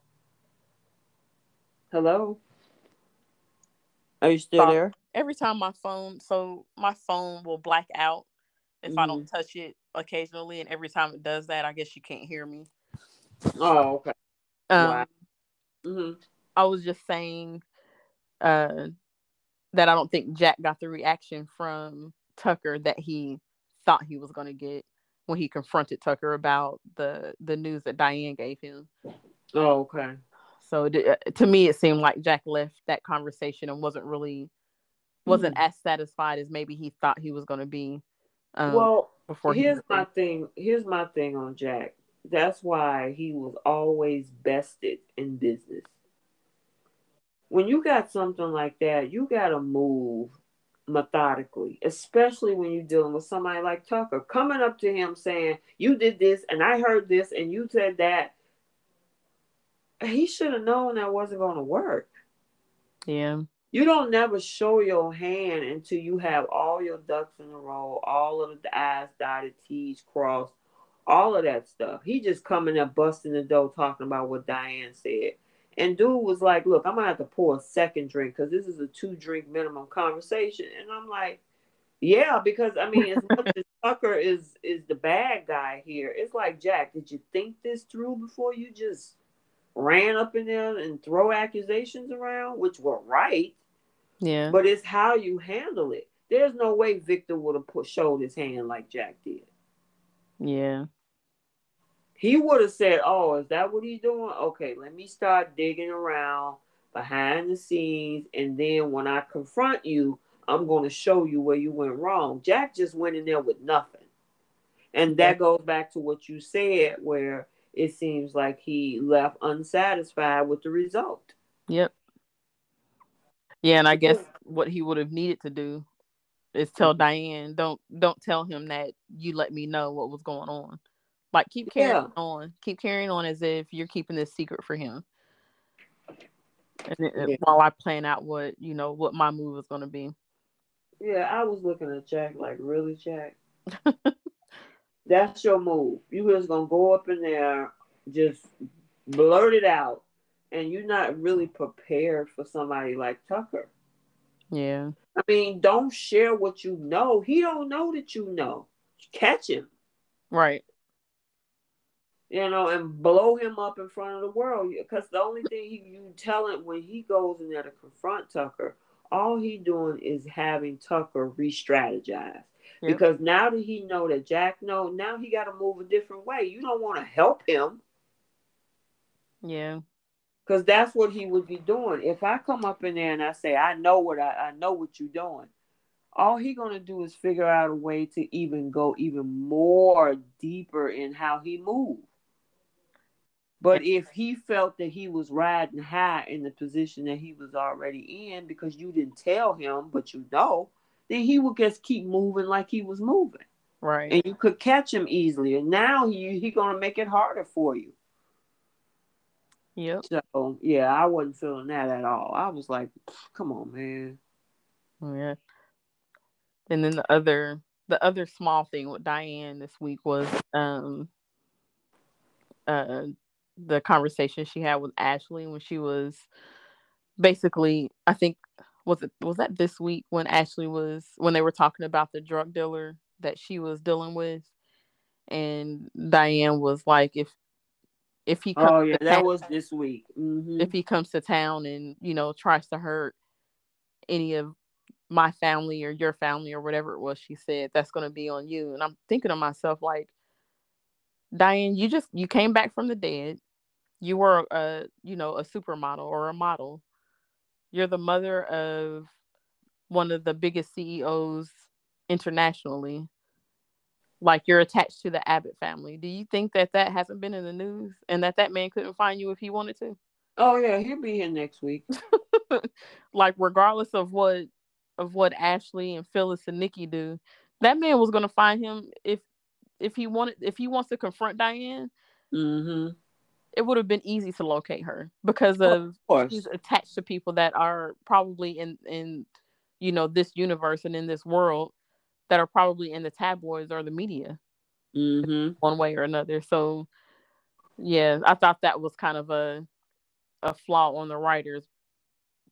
Hello? Are you still so there? Every time my phone, so my phone will black out if mm-hmm. I don't mm-hmm. touch it occasionally, and every time it does that, I guess you can't hear me. Oh, okay. Um, wow. mm-hmm. I was just saying uh, that I don't think Jack got the reaction from Tucker that he thought he was going to get when he confronted Tucker about the the news that Diane gave him. Oh, okay. So uh, to me, it seemed like Jack left that conversation and wasn't really wasn't mm. as satisfied as maybe he thought he was going to be. Um, well, before here's my thing. Here's my thing on Jack. That's why he was always bested in business. When you got something like that, you got to move methodically, especially when you're dealing with somebody like Tucker coming up to him saying, You did this, and I heard this, and you said that. He should have known that wasn't going to work. Yeah. You don't never show your hand until you have all your ducks in a row, all of the I's dotted, T's crossed, all of that stuff. He just coming up busting the door talking about what Diane said. And dude was like, "Look, I'm gonna have to pour a second drink because this is a two drink minimum conversation." And I'm like, "Yeah," because I mean, as much as Tucker is is the bad guy here, it's like Jack. Did you think this through before you just ran up in there and throw accusations around, which were right? Yeah. But it's how you handle it. There's no way Victor would have put showed his hand like Jack did. Yeah. He would have said, "Oh, is that what he's doing? Okay, let me start digging around behind the scenes, and then when I confront you, I'm going to show you where you went wrong." Jack just went in there with nothing, and that goes back to what you said, where it seems like he left unsatisfied with the result. Yep. Yeah, and I guess what he would have needed to do is tell Diane, don't don't tell him that you let me know what was going on. Like keep carrying yeah. on, keep carrying on as if you're keeping this secret for him. And then, yeah. while I plan out what you know what my move is going to be. Yeah, I was looking at Jack like, really, Jack? That's your move. You just gonna go up in there, just blurt it out, and you're not really prepared for somebody like Tucker. Yeah. I mean, don't share what you know. He don't know that you know. Catch him. Right you know, and blow him up in front of the world. Because the only thing he, you tell him when he goes in there to confront Tucker, all he doing is having Tucker re-strategize. Yep. Because now that he know that Jack know, now he got to move a different way. You don't want to help him. Yeah. Because that's what he would be doing. If I come up in there and I say, I know what I, I know what you're doing, all he gonna do is figure out a way to even go even more deeper in how he moves. But if he felt that he was riding high in the position that he was already in because you didn't tell him, but you know, then he would just keep moving like he was moving. Right. And you could catch him easily. And now he he gonna make it harder for you. Yep. So yeah, I wasn't feeling that at all. I was like, come on, man. Yeah. And then the other the other small thing with Diane this week was um uh the conversation she had with Ashley when she was basically I think was it was that this week when Ashley was when they were talking about the drug dealer that she was dealing with? And Diane was like if if he comes oh yeah that town, was this week. mm-hmm. if he comes to town and you know tries to hurt any of my family or your family or whatever it was she said that's going to be on you. And i'm thinking to myself like diane you just you came back from the dead. You were a you know a supermodel or a model you're the mother of one of the biggest ceos internationally. Like you're attached to the abbott family. Do you think that that hasn't been in the news and that that man couldn't find you if he wanted to? Oh yeah he'll be here next week. Like regardless of what of what ashley and phyllis and nikki do that man was going to find him if if he wanted if he wants to confront diane. Mm-hmm it would have been easy to locate her because of, of she's attached to people that are probably in in you know this universe and in this world that are probably in the tabloids or the media mm-hmm. one way or another. So yeah i thought that was kind of a a flaw on the writers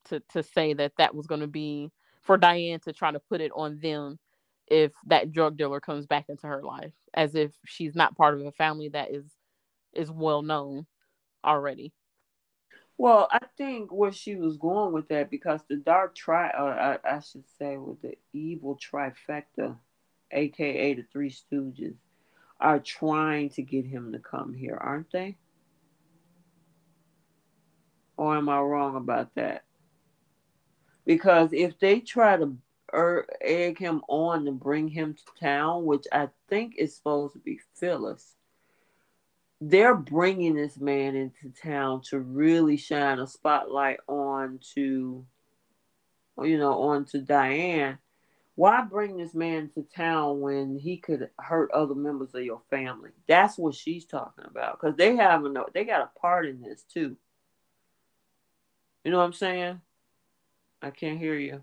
to to say that that was going to be for Diane to try to put it on them if that drug dealer comes back into her life as if she's not part of a family that is is well known already. Well i think where she was going with that because the dark tri I, I should say with the evil trifecta aka the three stooges are trying to get him to come here aren't they? Or am i wrong about that? Because if they try to egg him on to bring him to town, which I think is supposed to be Phyllis, they're bringing this man into town to really shine a spotlight on to, you know, on to Diane. Why bring this man to town when he could hurt other members of your family? That's what she's talking about because they have a they got a part in this too. You know what I'm saying? I can't hear you.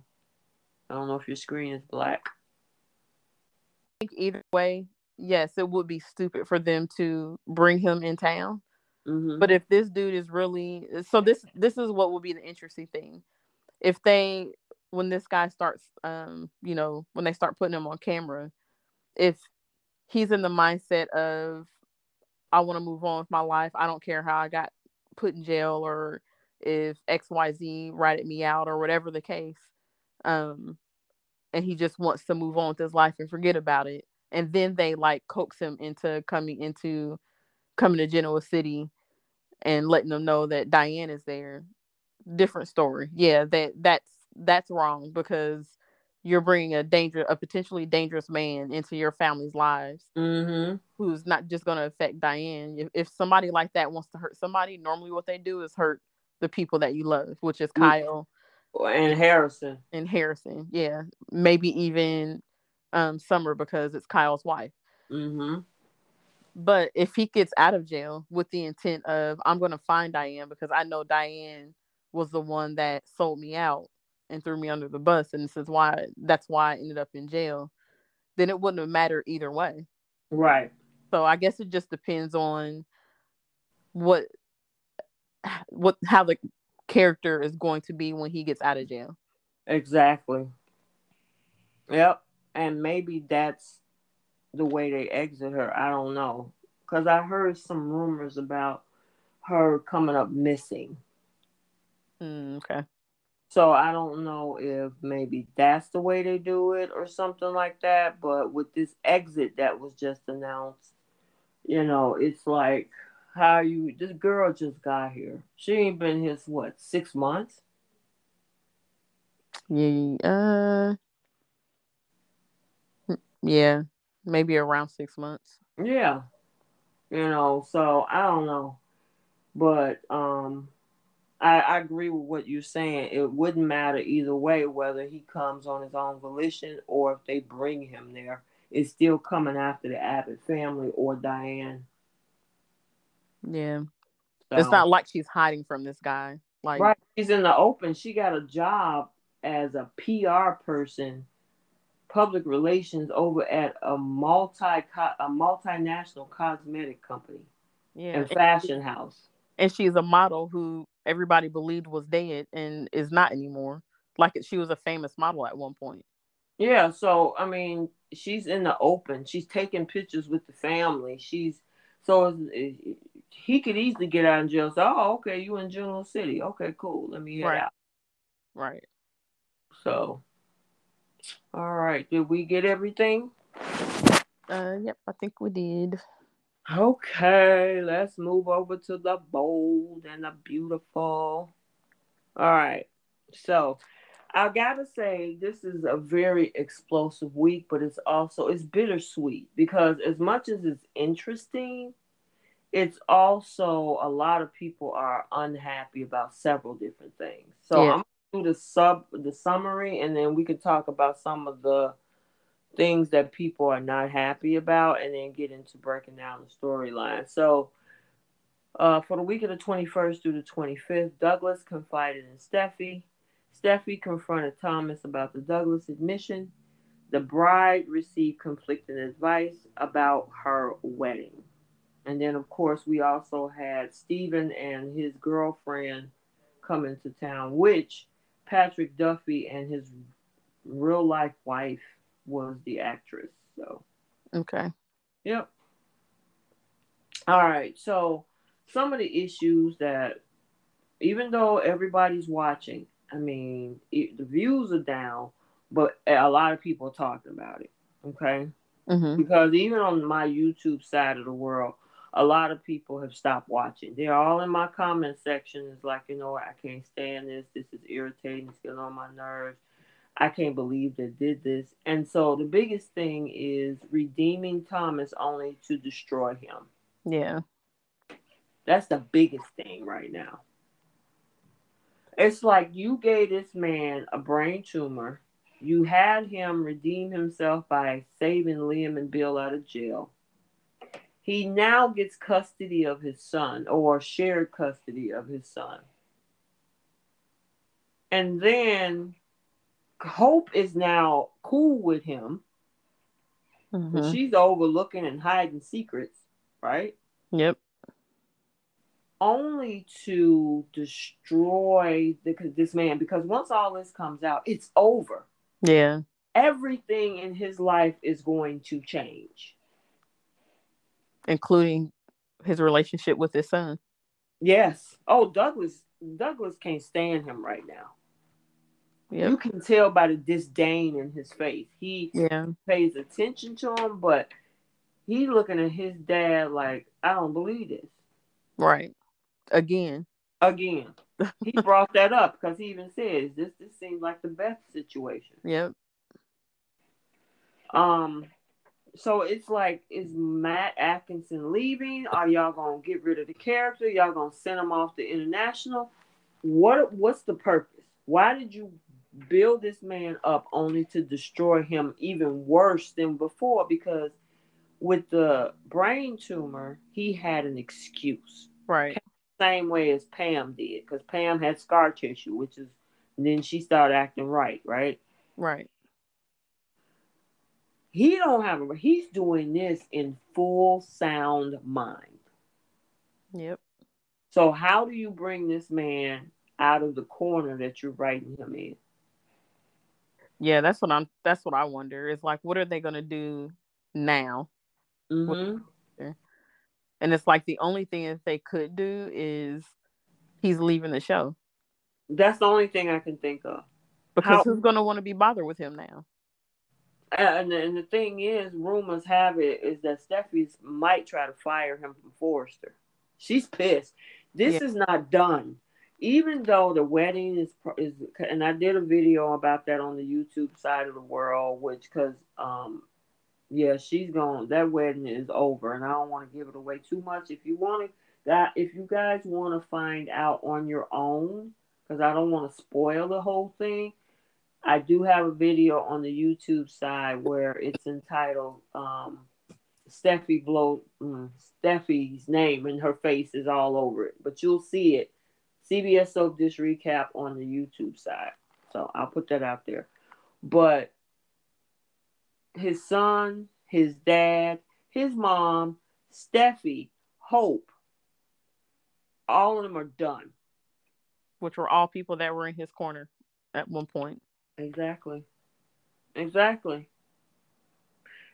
I don't know if your screen is black. I think either way, yes, it would be stupid for them to bring him in town. Mm-hmm. But if this dude is really so, this this is what will be the interesting thing. If they, when this guy starts, um, you know, when they start putting him on camera, if he's in the mindset of, I want to move on with my life. I don't care how I got put in jail or if XYZ ratted me out or whatever the case. Um, and he just wants to move on with his life and forget about it. And then they like coax him into coming into coming to Genoa City and letting them know that Diane is there. Different story. Yeah, that that's that's wrong because you're bringing a danger, a potentially dangerous man into your family's lives, mm-hmm. who's not just going to affect Diane. If, if somebody like that wants to hurt somebody, normally what they do is hurt the people that you love, which is Kyle and Harrison. And Harrison, yeah, maybe even um, Summer because it's Kyle's wife. Mm-hmm. But if he gets out of jail with the intent of I'm going to find Diane because I know Diane was the one that sold me out and threw me under the bus, and this is why that's why I ended up in jail. Then it wouldn't have mattered either way. Right. So I guess it just depends on what what how the character is going to be when he gets out of jail. Exactly. Yep. And maybe that's the way they exit her. I don't know. Because I heard some rumors about her coming up missing. Mm, okay. So I don't know if maybe that's the way they do it or something like that. But with this exit that was just announced, you know, it's like how you this girl just got here. She ain't been here what six months. Yeah, uh, yeah, maybe around six months. Yeah, you know, so I don't know, but um, I, I agree with what you're saying. It wouldn't matter either way whether he comes on his own volition or if they bring him there. It's still coming after the Abbott family or Diane. Yeah. So, it's not like she's hiding from this guy. Like right, she's in the open. She got a job as a PR person, public relations over at a multi a multinational cosmetic company. Yeah. And fashion and, house. And she's a model who everybody believed was dead and is not anymore. Like she was a famous model at one point. Yeah, so I mean, she's in the open. She's taking pictures with the family. She's so he could easily get out of jail. So, oh, okay, you in Genoa City. Okay, cool. Let me head right. out. Right. So, all right. Did we get everything? Uh, yep, I think we did. Okay, let's move over to the bold and the beautiful. All right. So, I gotta say this is a very explosive week, but it's also it's bittersweet because as much as it's interesting, it's also a lot of people are unhappy about several different things. So yeah. I'm do the sub the summary and then we can talk about some of the things that people are not happy about and then get into breaking down the storyline. So uh, for the week of the 21st through the 25th, Douglas confided in Steffy. Steffy confronted Thomas about the Douglas admission. The bride received conflicting advice about her wedding. And then, of course, we also had Stephen and his girlfriend come into town, which Patrick Duffy and his real life wife was the actress. So okay. Yep. All right. So some of the issues that even though everybody's watching, I mean, it, the views are down, but a lot of people are talking about it. Okay. Mm-hmm. Because even on my YouTube side of the world, a lot of people have stopped watching. They're all in my comment section. It's like, you know, I can't stand this. This is irritating. It's getting on my nerves. I can't believe they did this. And so the biggest thing is redeeming Thomas only to destroy him. Yeah. That's the biggest thing right now. It's like you gave this man a brain tumor. You had him redeem himself by saving Liam and Bill out of jail. He now gets custody of his son or shared custody of his son. And then Hope is now cool with him. Mm-hmm. She's overlooking and hiding secrets, right? Yep. Only to destroy the, this man because once all this comes out, it's over. Yeah. Everything in his life is going to change, including his relationship with his son. Yes. Oh, Douglas. Douglas can't stand him right now. Yep. You can tell by the disdain in his face. He yeah. pays attention to him, but he's looking at his dad like, I don't believe this. Right. Again. Again. he brought that up because he even says this this seems like the best situation. Yep. Um so it's like, is Matt Atkinson leaving? Are y'all gonna get rid of the character? Y'all gonna send him off to international? What what's the purpose? Why did you build this man up only to destroy him even worse than before because with the brain tumor he had an excuse right same way as pam did because pam had scar tissue which is then she started acting right right right he don't have a he's doing this in full sound mind yep so how do you bring this man out of the corner that you're writing him in yeah, that's what I'm. That's what I wonder. Is like, what are they gonna do now? Mm-hmm. And it's like the only thing that they could do is he's leaving the show. That's the only thing I can think of. Because How, who's gonna want to be bothered with him now? And, and the thing is, rumors have it is that Steffy's might try to fire him from Forrester. She's pissed. This yeah. is not done even though the wedding is is and I did a video about that on the YouTube side of the world, which because um yeah she's gone that wedding is over and I don't want to give it away too much. If you want to that if you guys want to find out on your own because I don't want to spoil the whole thing. I do have a video on the YouTube side where it's entitled um, Steffy blow mm, Steffy's name and her face is all over it, but you'll see it CBS Soap Dish recap on the YouTube side. So I'll put that out there. But his son, his dad, his mom, Steffy, Hope, all of them are done. Which were all people that were in his corner at one point. Exactly. Exactly.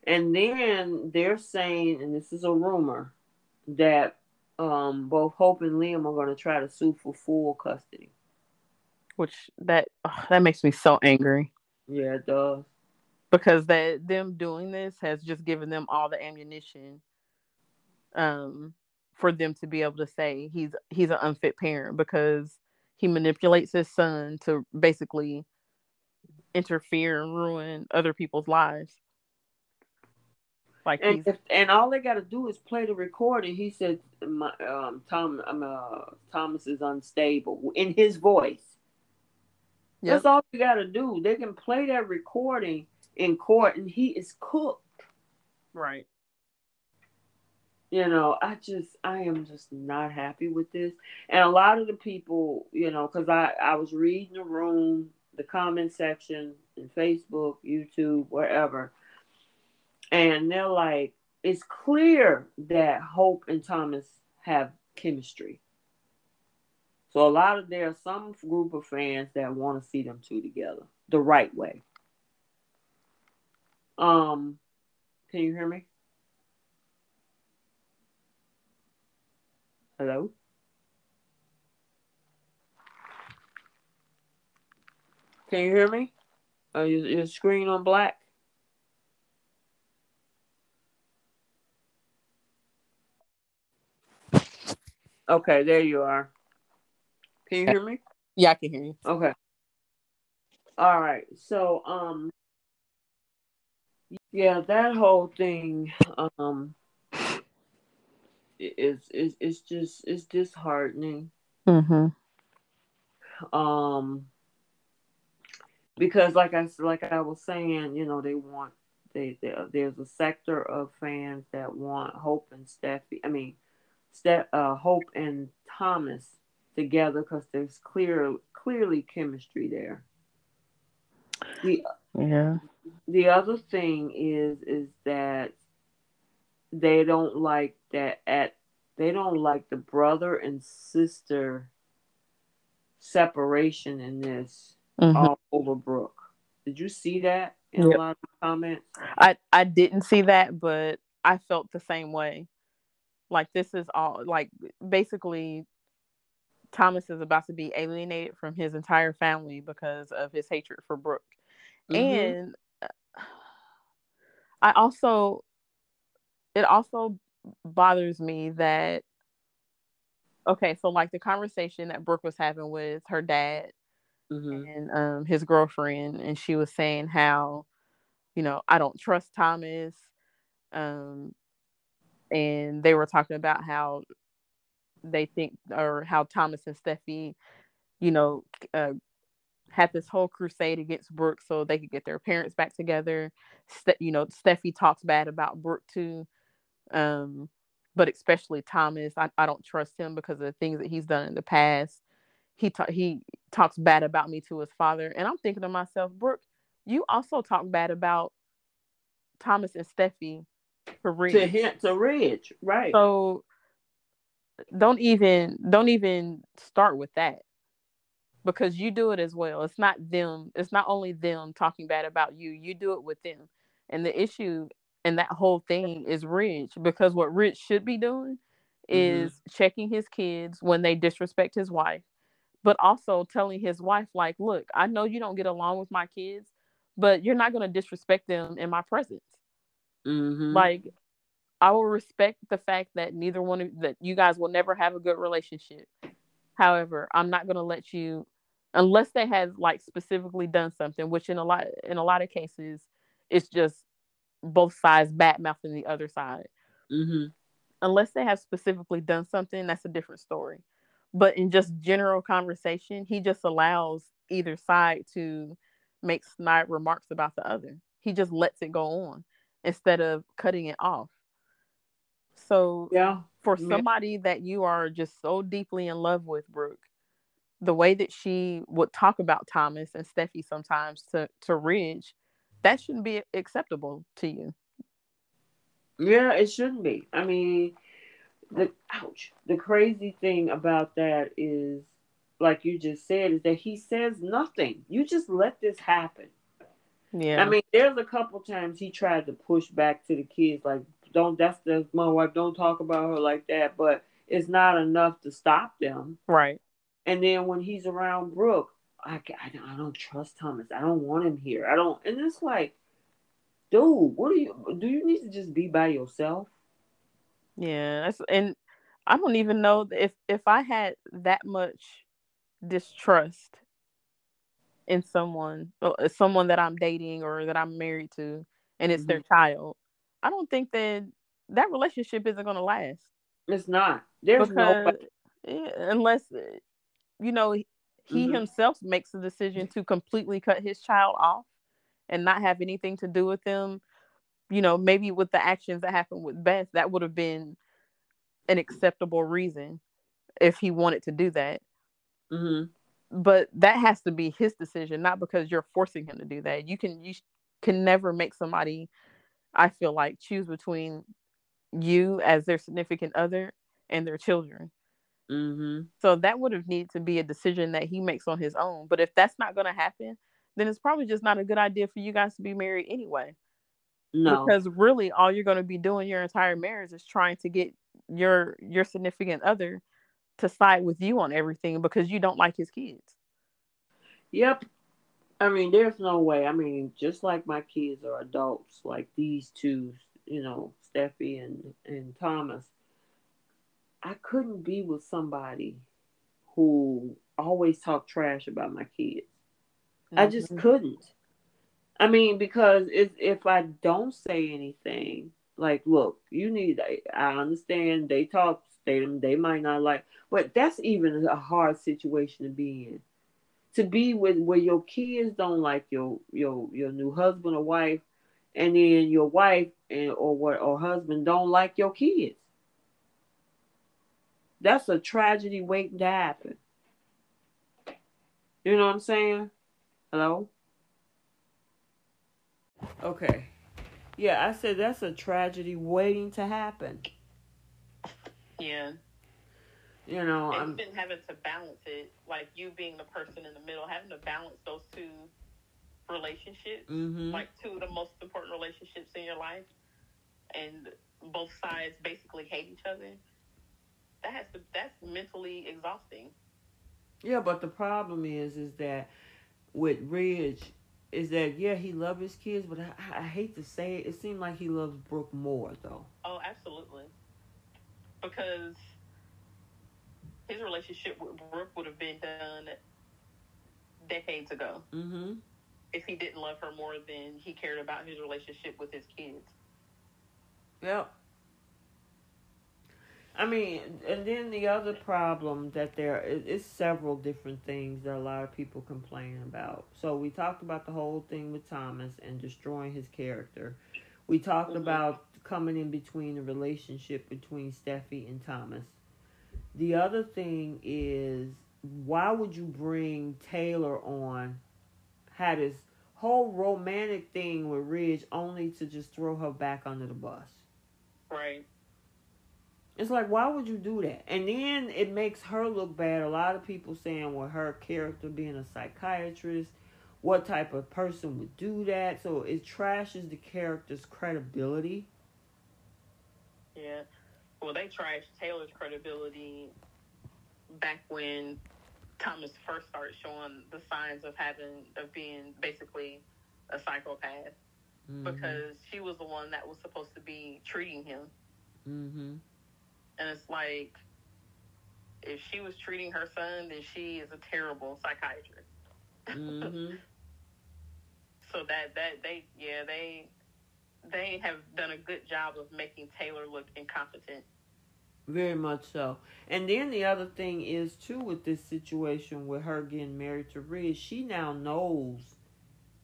And then they're saying, and this is a rumor, that um, both Hope and Liam are going to try to sue for full custody. Which that that makes me so angry. Yeah, it does. Because that them doing this has just given them all the ammunition, um, for them to be able to say he's he's an unfit parent because he manipulates his son to basically interfere and ruin other people's lives. Like and if, and all they got to do is play the recording. He said, "My um, Tom, um, uh, Thomas is unstable." In his voice. Yep. That's all you got to do. They can play that recording in court, and he is cooked. Right. You know, I just, I am just not happy with this. And a lot of the people, you know, because I, I was reading the room, the comment section, in Facebook, YouTube, wherever and they're like, it's clear that Hope and Thomas have chemistry. So a lot of there are some group of fans that want to see them two together the right way. Um, can you hear me? Hello? Can you hear me? Uh, your, your screen on black? Okay, there you are. Can you hear me? Yeah, I can hear you. Okay. All right. So, um, yeah, that whole thing, um, is is it's just it's disheartening. Mm-hmm. Um, because like I like I was saying, you know, they want they, they there's a sector of fans that want Hope and Steffy. I mean, Ste- uh, Hope and Thomas together because there's clear clearly chemistry there. The, yeah. The other thing is is that they don't like that at they don't like the brother and sister separation in this mm-hmm. all over Brooke. Did you see that in yep. a lot of comments? I I didn't see that, but I felt the same way. Like this is all like basically Thomas is about to be alienated from his entire family because of his hatred for Brooke. Mm-hmm. And uh, I also it also bothers me that okay, so like the conversation that Brooke was having with her dad mm-hmm. and um, his girlfriend, and she was saying how, you know, I don't trust Thomas. Um, and they were talking about how they think, or how Thomas and Steffy, you know, uh, had this whole crusade against Brooke so they could get their parents back together. Ste- you know, Steffy talks bad about Brooke too. Um, but especially Thomas, I, I don't trust him because of the things that he's done in the past. He ta- he talks bad about me to his father, and I'm thinking to myself, Brooke, you also talk bad about Thomas and Steffy to Ridge. To him, to Ridge, right? So don't even don't even start with that because you do it as well. It's not them. It's not only them talking bad about you. You do it with them. And the issue and that whole thing is Ridge because what Ridge should be doing is mm-hmm. checking his kids when they disrespect his wife, but also telling his wife, like, look, I know you don't get along with my kids, but you're not going to disrespect them in my presence. Mm-hmm. Like, I will respect the fact that neither one of that you guys will never have a good relationship. However, I'm not going to let you unless they have like specifically done something, which in a lot in a lot of cases it's just both sides bad mouthing the other side. Mm-hmm. Unless they have specifically done something, that's a different story. But in just general conversation, he just allows either side to make snide remarks about the other. He just lets it go on instead of cutting it off. So yeah, for somebody that you are just so deeply in love with, Brooke, the way that she would talk about Thomas and Steffy sometimes to to Ridge, that shouldn't be acceptable to you. Yeah, it shouldn't be. I mean, the ouch. The crazy thing about that is, like you just said, is that he says nothing. You just let this happen. Yeah. I mean, there's a couple times he tried to push back to the kids, like, don't that's that's my wife, don't talk about her like that, but it's not enough to stop them. Right. And then when he's around Brooke, I, I, I don't trust Thomas. I don't want him here. I don't. And it's like, dude, what do you do? You need to just be by yourself. Yeah, that's, and I don't even know if if I had that much distrust in someone, uh, someone that I'm dating or that I'm married to, and it's mm-hmm. their child. I don't think that that relationship isn't going to last. It's not. There's because, no unless you know he mm-hmm. himself makes the decision to completely cut his child off and not have anything to do with them. You know, maybe with the actions that happened with Beth, that would have been an acceptable reason if he wanted to do that. Mm-hmm. But that has to be his decision, not because you're forcing him to do that. You can you can never make somebody I feel like choose between you as their significant other and their children. Mm-hmm. So that would have needed to be a decision that he makes on his own. But if that's not going to happen, then it's probably just not a good idea for you guys to be married anyway. No, because really, all you're going to be doing your entire marriage is trying to get your your significant other to side with you on everything because you don't like his kids. Yep. I mean, there's no way. I mean, just like my kids are adults, like these two, you know, Steffy and and Thomas, I couldn't be with somebody who always talked trash about my kids. Mm-hmm. I just couldn't. I mean, because if if I don't say anything, like, look, you need. I understand they talk. They they might not like, but that's even a hard situation to be in. To be with where your kids don't like your your your new husband or wife, and then your wife and or what or husband don't like your kids. That's a tragedy waiting to happen. You know what I'm saying? Hello? Okay. Yeah, I said that's a tragedy waiting to happen. Yeah. You know, and I'm been having to balance it, like you being the person in the middle, having to balance those two relationships, mm-hmm. like two of the most important relationships in your life, and both sides basically hate each other that has to that's mentally exhausting. Yeah, but the problem is is that with Ridge is that yeah he loves his kids, but I, I hate to say it, it seemed like he loves Brooke more though. Oh, absolutely, because his relationship with Brooke would have been done decades ago. Mm-hmm. If he didn't love her more than he cared about his relationship with his kids. Yep. I mean, and then the other problem that there is several different things that a lot of people complain about. So we talked about the whole thing with Thomas and destroying his character. We talked mm-hmm. about coming in between the relationship between Steffy and Thomas. The other thing is why would you bring Taylor on? Had this whole romantic thing with Ridge only to just throw her back under the bus. Right. It's like, why would you do that? And then it makes her look bad. A lot of people saying, well, her character being a psychiatrist, what type of person would do that? So it trashes the character's credibility. Yeah. Well, they trashed Taylor's credibility back when Thomas first started showing the signs of having, of being basically a psychopath. Mm-hmm. Because she was the one that was supposed to be treating him. Mm-hmm. And it's like, if she was treating her son, then she is a terrible psychiatrist. Mm-hmm. so that that they yeah they they have done a good job of making Taylor look incompetent. Very much so. And then the other thing is too with this situation with her getting married to Ridge, she now knows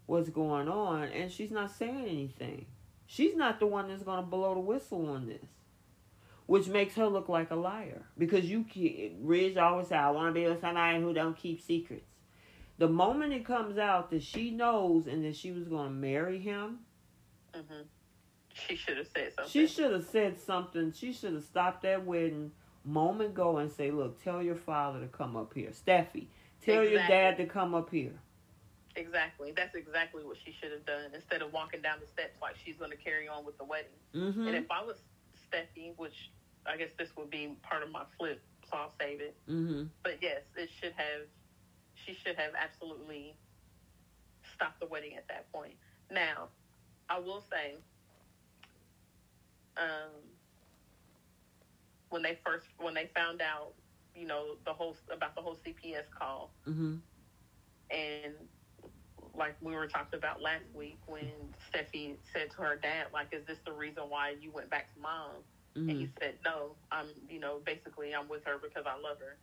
what's going on and she's not saying anything. She's not the one that's gonna blow the whistle on this which makes her look like a liar. Because you keep, Ridge always say, I want to be with somebody who don't keep secrets. The moment it comes out that she knows and that she was going to marry him, mm-hmm. she should have said something. She should have said something. She should have stopped that wedding moment go and say, look, tell your father to come up here. Steffy, tell exactly. your dad to come up here. Exactly. That's exactly what she should have done instead of walking down the steps like she's going to carry on with the wedding. Mm-hmm. And if I was Steffy, which I guess this will be part of my flip, so I'll save it. Mm-hmm. But yes, it should have. She should have absolutely stopped the wedding at that point. Now, I will say, um, when they first when they found out, you know, the whole about the whole CPS call, mm-hmm. and like we were talking about last week when Steffy said to her dad, like, is this the reason why you went back to mom? Mm-hmm. And he mm-hmm. said, no, I'm, you know, basically I'm with her because I love her.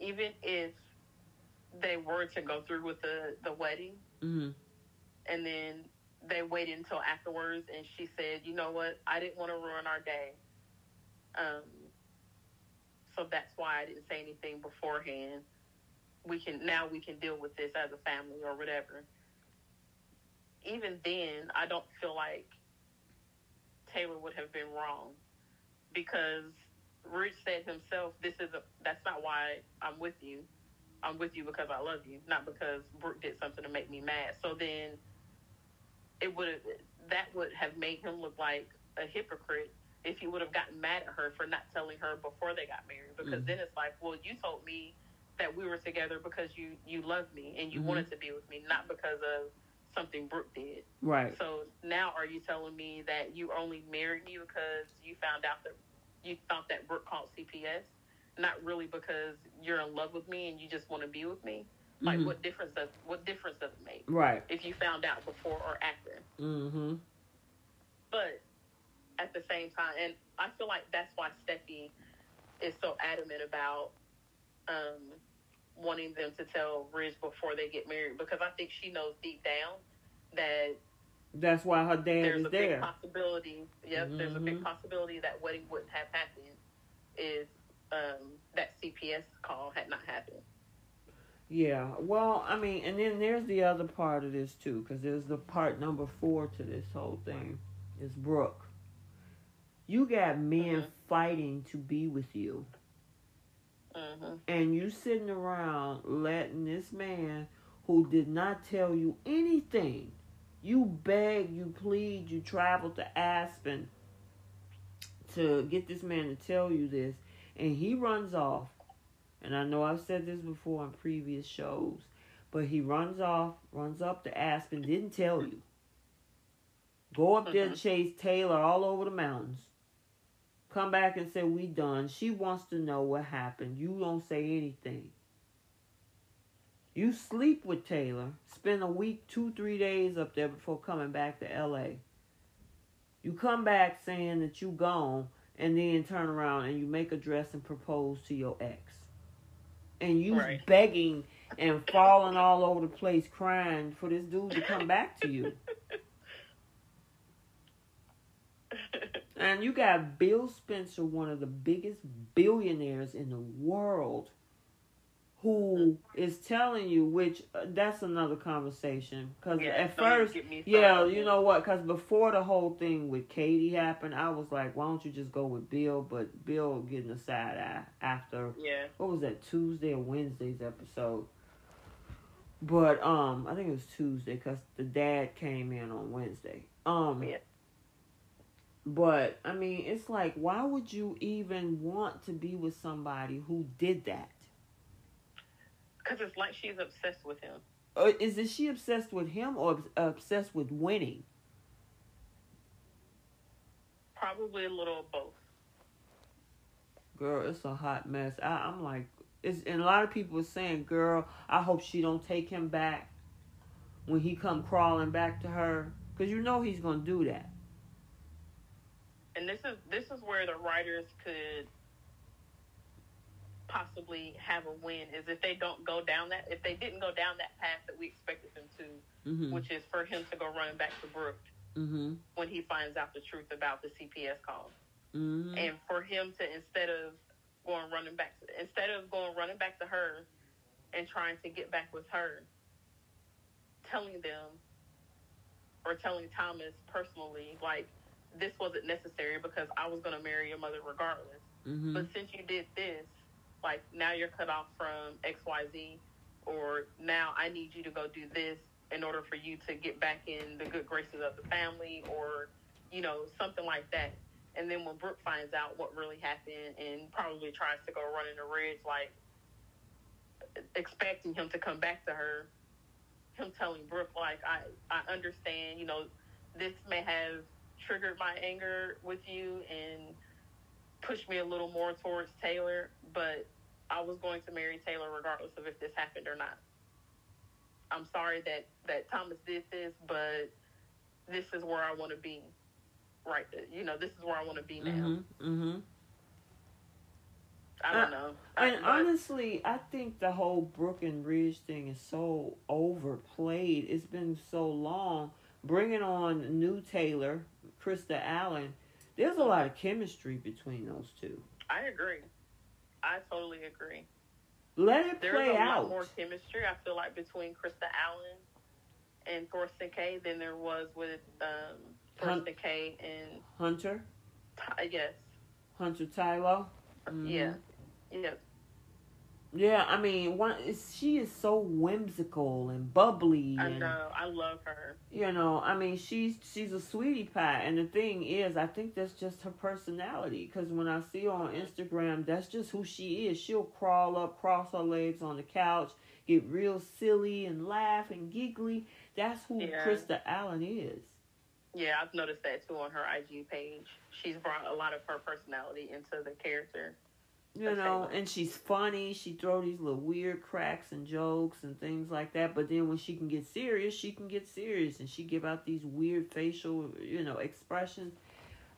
Even if they were to go through with the, the wedding, mm-hmm. and then they waited until afterwards, and she said, you know what, I didn't want to ruin our day. Um, so that's why I didn't say anything beforehand. We can now we can deal with this as a family or whatever. Even then, I don't feel like Taylor would have been wrong because Ridge said himself, "This is a, that's not why I'm with you. I'm with you because I love you, not because Brooke did something to make me mad." So then, it would that would have made him look like a hypocrite if he would have gotten mad at her for not telling her before they got married. Because mm-hmm. then it's like, well, you told me that we were together because you you loved me and you mm-hmm. wanted to be with me, not because of something Brooke did. Right. So now are you telling me that you only married me because you found out that you thought that Brooke called CPS, not really because you're in love with me and you just want to be with me? Like, mm-hmm. what difference does what difference does it make? Right. If you found out before or after. Mm-hmm. But at the same time, and I feel like that's why Steffy is so adamant about um, wanting them to tell Ridge before they get married because I think she knows deep down that that's why her dad there's is a there. Big possibility, yep, mm-hmm. there's a big mm-hmm. possibility that wedding wouldn't have happened if um, that CPS call had not happened. Yeah, well, I mean, and then there's the other part of this too, because there's the part number four to this whole thing is Brooke. You got men mm-hmm. fighting to be with you. Mm-hmm. And you sitting around letting this man who did not tell you anything, you beg, you plead, you travel to Aspen to get this man to tell you this, and he runs off. And I know I've said this before on previous shows, but he runs off, runs up to Aspen, didn't tell you. Go up there to mm-hmm. chase Taylor all over the mountains. Come back and say we done. She wants to know what happened. You don't say anything. You sleep with Taylor. Spend a week, two, three days up there before coming back to LA. You come back saying that you gone and then turn around and you make a dress and propose to your ex. And you right. begging and falling all over the place crying for this dude to come back to you. And you got Bill Spencer, one of the biggest billionaires in the world, who is telling you, which uh, that's another conversation. Because yeah, at first, yeah, you know what? Because before the whole thing with Katie happened, I was like, why don't you just go with Bill? But Bill getting a side eye after, yeah. what was that, Tuesday or Wednesday's episode? But um, I think it was Tuesday because the dad came in on Wednesday. Um, yeah. But I mean, it's like, why would you even want to be with somebody who did that? Because it's like she's obsessed with him. Or is it she obsessed with him or obsessed with winning? Probably a little of both. Girl, it's a hot mess. I, I'm like, it's and a lot of people are saying, "Girl, I hope she don't take him back when he come crawling back to her, because you know he's gonna do that." And this is this is where the writers could possibly have a win is if they don't go down that if they didn't go down that path that we expected them to, mm-hmm. which is for him to go running back to Brooke mm-hmm. when he finds out the truth about the CPS call, mm-hmm. and for him to instead of going running back to, instead of going running back to her and trying to get back with her, telling them or telling Thomas personally like this wasn't necessary because I was going to marry your mother regardless. Mm-hmm. But since you did this, like now you're cut off from XYZ, or now I need you to go do this in order for you to get back in the good graces of the family, or, you know, something like that. And then when Brooke finds out what really happened and probably tries to go running the ridge, like expecting him to come back to her, him telling Brooke, like, I, I understand, you know, this may have triggered my anger with you and pushed me a little more towards Taylor, but I was going to marry Taylor regardless of if this happened or not. I'm sorry that that Thomas did this, but this is where I want to be. Right, you know, this is where I want to be now. Mm-hmm. mm-hmm. I don't know. and but, honestly, I think the whole Brooke and Ridge thing is so overplayed. It's been so long. Bringing on new Taylor, Krista Allen, there's a lot of chemistry between those two. I agree. I totally agree. Let it there's play a lot more chemistry. I feel like between Krista Allen and Thorsten Kaye than there was with um, Thorsten Kaye and Hunter. Ty- yes. Hunter Tylo. Mm-hmm. Yeah. Yeah. Yeah, I mean, one she is so whimsical and bubbly. And, I know, I love her. You know, I mean, she's she's a sweetie pie, and the thing is, I think that's just her personality. Because when I see her on Instagram, that's just who she is. She'll crawl up, cross her legs on the couch, get real silly and laugh and giggly. That's who yeah. Krista Allen is. Yeah, I've noticed that too on her IG page. She's brought a lot of her personality into the character. You know, and she's funny. She throw these little weird cracks and jokes and things like that. But then when she can get serious, she can get serious, and she give out these weird facial, you know, expressions.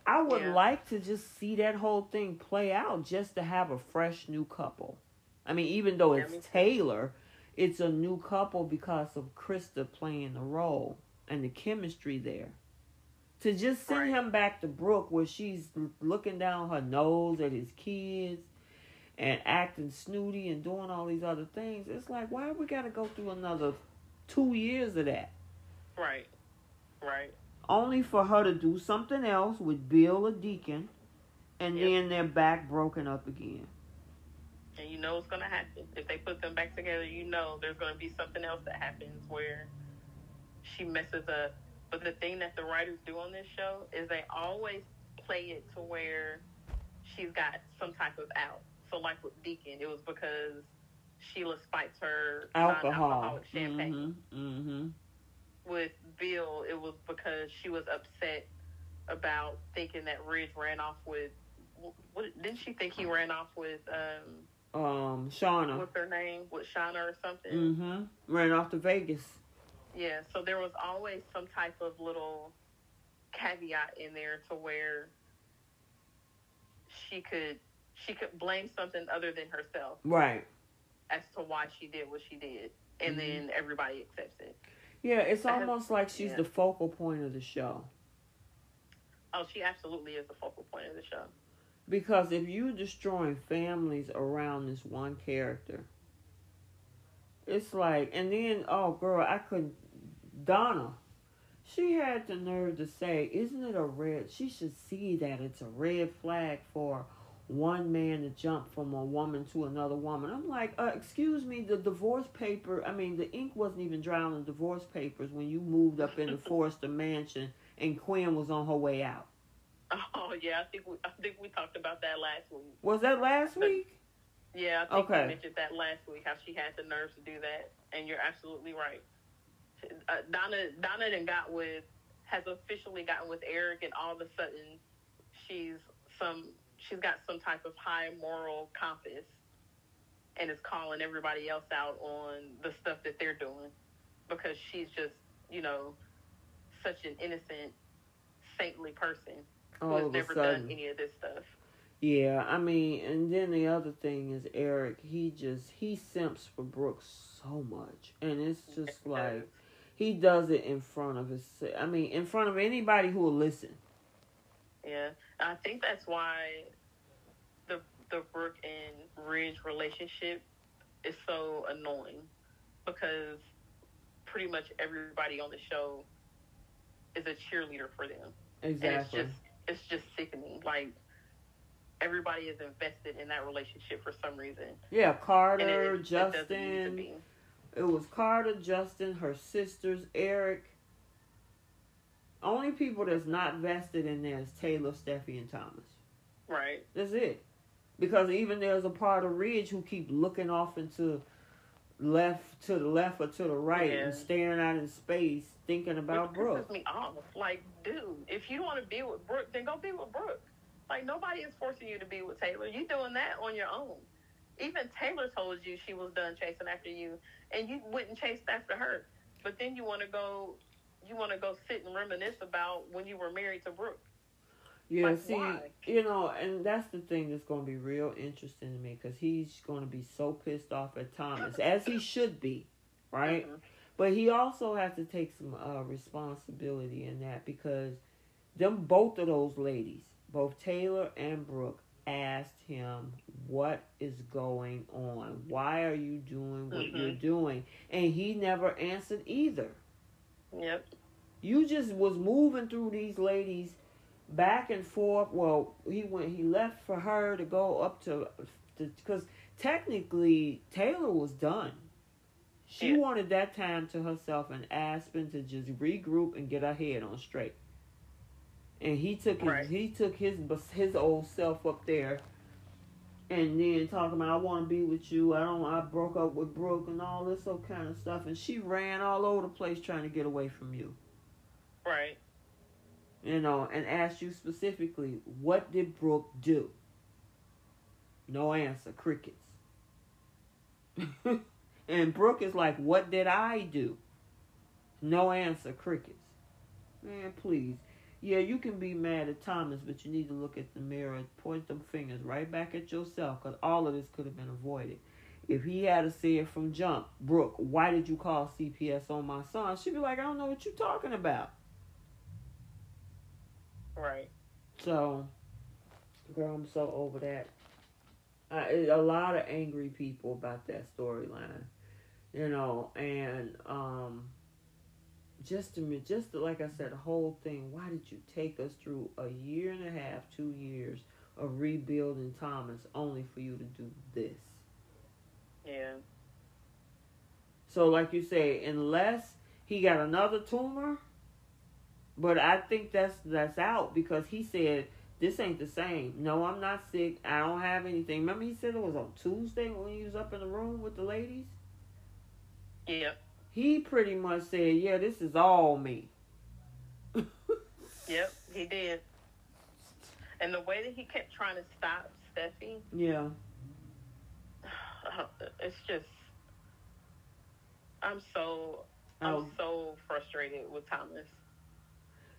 I would yeah. like to just see that whole thing play out, just to have a fresh new couple. I mean, even though it's yeah, Taylor, it's a new couple because of Krista playing the role and the chemistry there. To just send right. him back to Brooke, where she's looking down her nose at his kids and acting snooty and doing all these other things. It's like, why we got to go through another two years of that? Right. Right. Only for her to do something else with Bill or Deacon, and yep. then they're back broken up again. And you know what's going to happen. If they put them back together, you know there's going to be something else that happens where she messes up. But the thing that the writers do on this show is they always play it to where she's got some type of out. So like with Deacon, it was because Sheila spiked her alcohol champagne. Mm-hmm. Mm-hmm. With Bill, it was because she was upset about thinking that Ridge ran off with. What didn't she think he ran off with? Um, um, Shauna. What's her name? With Shauna or something? Mm-hmm. Ran off to Vegas. Yeah, so there was always some type of little caveat in there to where she could she could blame something other than herself. Right. As to why she did what she did. And mm-hmm. then everybody accepts it. Yeah, it's almost like she's yeah. the focal point of the show. Oh, she absolutely is the focal point of the show. Because if you're destroying families around this one character, it's like, and then, oh, girl, I couldn't. Donna, she had the nerve to say, Isn't it a red? She should see that it's a red flag for one man to jump from a woman to another woman. I'm like, uh, excuse me, the divorce paper, I mean, the ink wasn't even dry on the divorce papers when you moved up in the Forrester mansion and Quinn was on her way out. Oh, yeah, I think we, I think we talked about that last week. Was that last week? Yeah, I think okay. we mentioned that last week, how she had the nerves to do that. And you're absolutely right. Uh, Donna, Donna then got with, has officially gotten with Eric, and all of a sudden she's some she's got some type of high moral compass and is calling everybody else out on the stuff that they're doing because she's just, you know, such an innocent, saintly person who has never done any of this stuff. Yeah, I mean, and then the other thing is Eric. He just he simps for Brooks so much, and it's just like he does it in front of his. I mean, in front of anybody who will listen. Yeah, I think that's why the the Brooke and Ridge relationship is so annoying because pretty much everybody on the show is a cheerleader for them. Exactly. And it's just it's just sickening. Like everybody is invested in that relationship for some reason. Yeah, Carter, it, Justin. It, it was Carter, Justin, her sisters, Eric. Only people that's not vested in there is Taylor, Steffy, and Thomas. Right. That's it. Because even there's a part of Ridge who keep looking off into left to the left or to the right yeah. and staring out in space, thinking about Which Brooke. me off. Like, dude, if you don't want to be with Brooke, then go be with Brooke. Like nobody is forcing you to be with Taylor. You doing that on your own. Even Taylor told you she was done chasing after you, and you wouldn't chase after her. But then you want to go, you want to go sit and reminisce about when you were married to Brooke. Yeah, like, see, why? you know, and that's the thing that's going to be real interesting to me because he's going to be so pissed off at Thomas, as he should be, right? Mm-hmm. But he also has to take some uh, responsibility in that because them both of those ladies, both Taylor and Brooke, asked him what is going on. Why are you doing what mm-hmm. you're doing? And he never answered either. Yep. You just was moving through these ladies back and forth. Well, he went. He left for her to go up to, because technically Taylor was done. She yeah. wanted that time to herself and Aspen to just regroup and get her head on straight. And he took his right. he took his his old self up there, and then talking about I want to be with you. I don't. I broke up with Brooke and all this old kind of stuff. And she ran all over the place trying to get away from you. Right. You know, and asked you specifically, what did Brooke do? No answer. Crickets. and Brooke is like, what did I do? No answer. Crickets. Man, please. Yeah, you can be mad at Thomas, but you need to look at the mirror and point them fingers right back at yourself because all of this could have been avoided. If he had to say it from jump, Brooke, why did you call CPS on my son? She'd be like, I don't know what you're talking about. Right. So, girl, I'm so over that. I, a lot of angry people about that storyline, you know, and um, just to me, just to, like I said, the whole thing. Why did you take us through a year and a half, two years of rebuilding Thomas, only for you to do this? Yeah. So, like you say, unless he got another tumor, but I think that's that's out because he said this ain't the same. No, I'm not sick. I don't have anything. Remember he said it was on Tuesday when he was up in the room with the ladies? Yep. He pretty much said, Yeah, this is all me. yep, he did. And the way that he kept trying to stop Steffy. Yeah. It's just I'm so I'm oh. so frustrated with Thomas.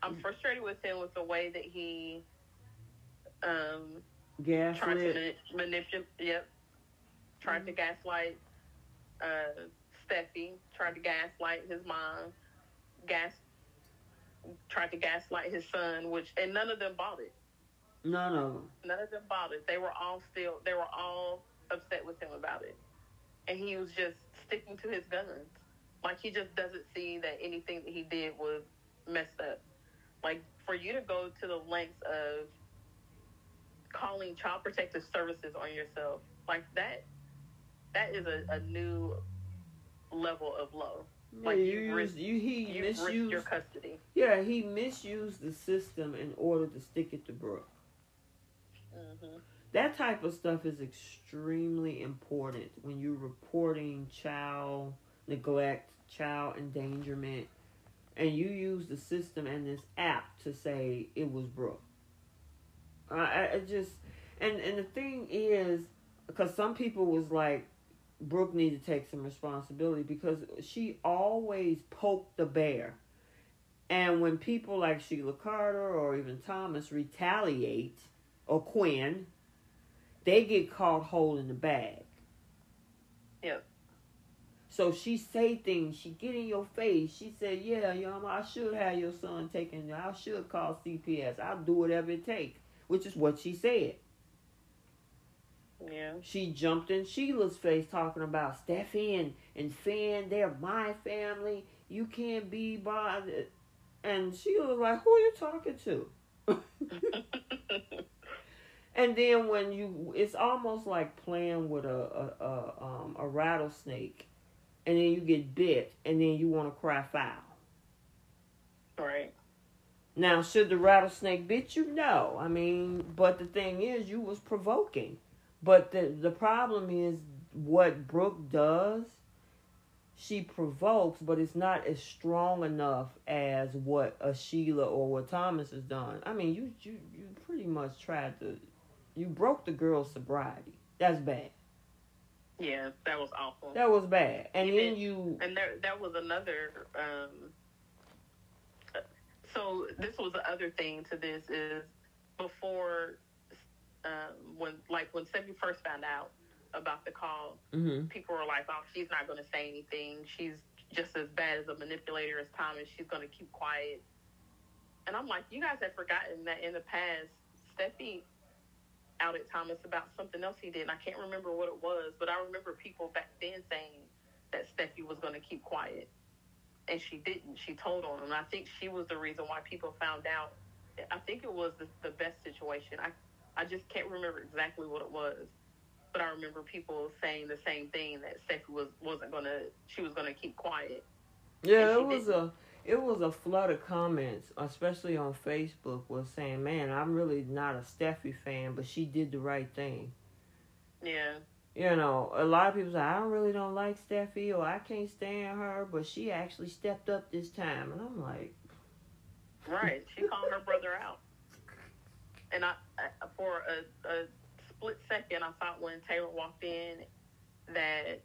I'm frustrated with him with the way that he um gaslit. tried to manipulate. Yep, tried mm-hmm. to gaslight uh, Steffy. Tried to gaslight his mom. Gas tried to gaslight his son, which and none of them bought it. None of them. None of them bought it. They were all still. They were all upset with him about it, and he was just sticking to his guns. Like he just doesn't see that anything that he did was messed up. Like for you to go to the lengths of calling child protective services on yourself, like that, that is a, a new level of low. Like you, you, risked, you he misused your custody. Yeah, he misused the system in order to stick it to Brooke. Mm-hmm. That type of stuff is extremely important when you're reporting child neglect, child endangerment, and you use the system and this app to say it was Brooke. I, I just and and the thing is because some people was like Brooke need to take some responsibility because she always poked the bear. And when people like Sheila Carter or even Thomas retaliate, or Quinn, they get caught holding the bag. So she say things, she get in your face. She said, "Yeah, Yama, I should have your son taken. I should call CPS. I'll do whatever it takes," which is what she said. Yeah. She jumped in Sheila's face talking about Steffy and, and Finn, they're my family. You can't be bothered. And Sheila was like, Who are you talking to? and then when you it's almost like playing with a, a, a um a rattlesnake and then you get bit, and then you want to cry foul. Right. Now, should the rattlesnake bit you? No. I mean, but the thing is, you was provoking. But the the problem is what Brooke does. She provokes, but it's not as strong enough as what a Sheila or what Thomas has done. I mean, you you you pretty much tried to, you broke the girl's sobriety. That's bad. Yeah, that was awful. That was bad. And Even, then you and there that was another um so this was the other thing to this is before um when like when Steffy first found out about the call, mm-hmm. people were like, "Oh, she's not going to say anything. She's just as bad as a manipulator as Thomas. She's going to keep quiet." And I'm like, "You guys have forgotten that in the past, Steffy outed Thomas about something else he did. And I can't remember what it was, but I remember people back then saying that Steffy was going to keep quiet. And she didn't. She told on him. And I think she was the reason why people found out I think it was the, the best situation. I I just can't remember exactly what it was, but I remember people saying the same thing that Steffy was wasn't gonna she was gonna keep quiet. Yeah, it was didn't. a it was a flood of comments, especially on Facebook, was saying, "Man, I'm really not a Steffy fan, but she did the right thing." Yeah. You know, a lot of people say, "I don't really don't like Steffy, or I can't stand her," but she actually stepped up this time, and I'm like, right? She called her brother out, and I, for a, a split second, I thought when Taylor walked in that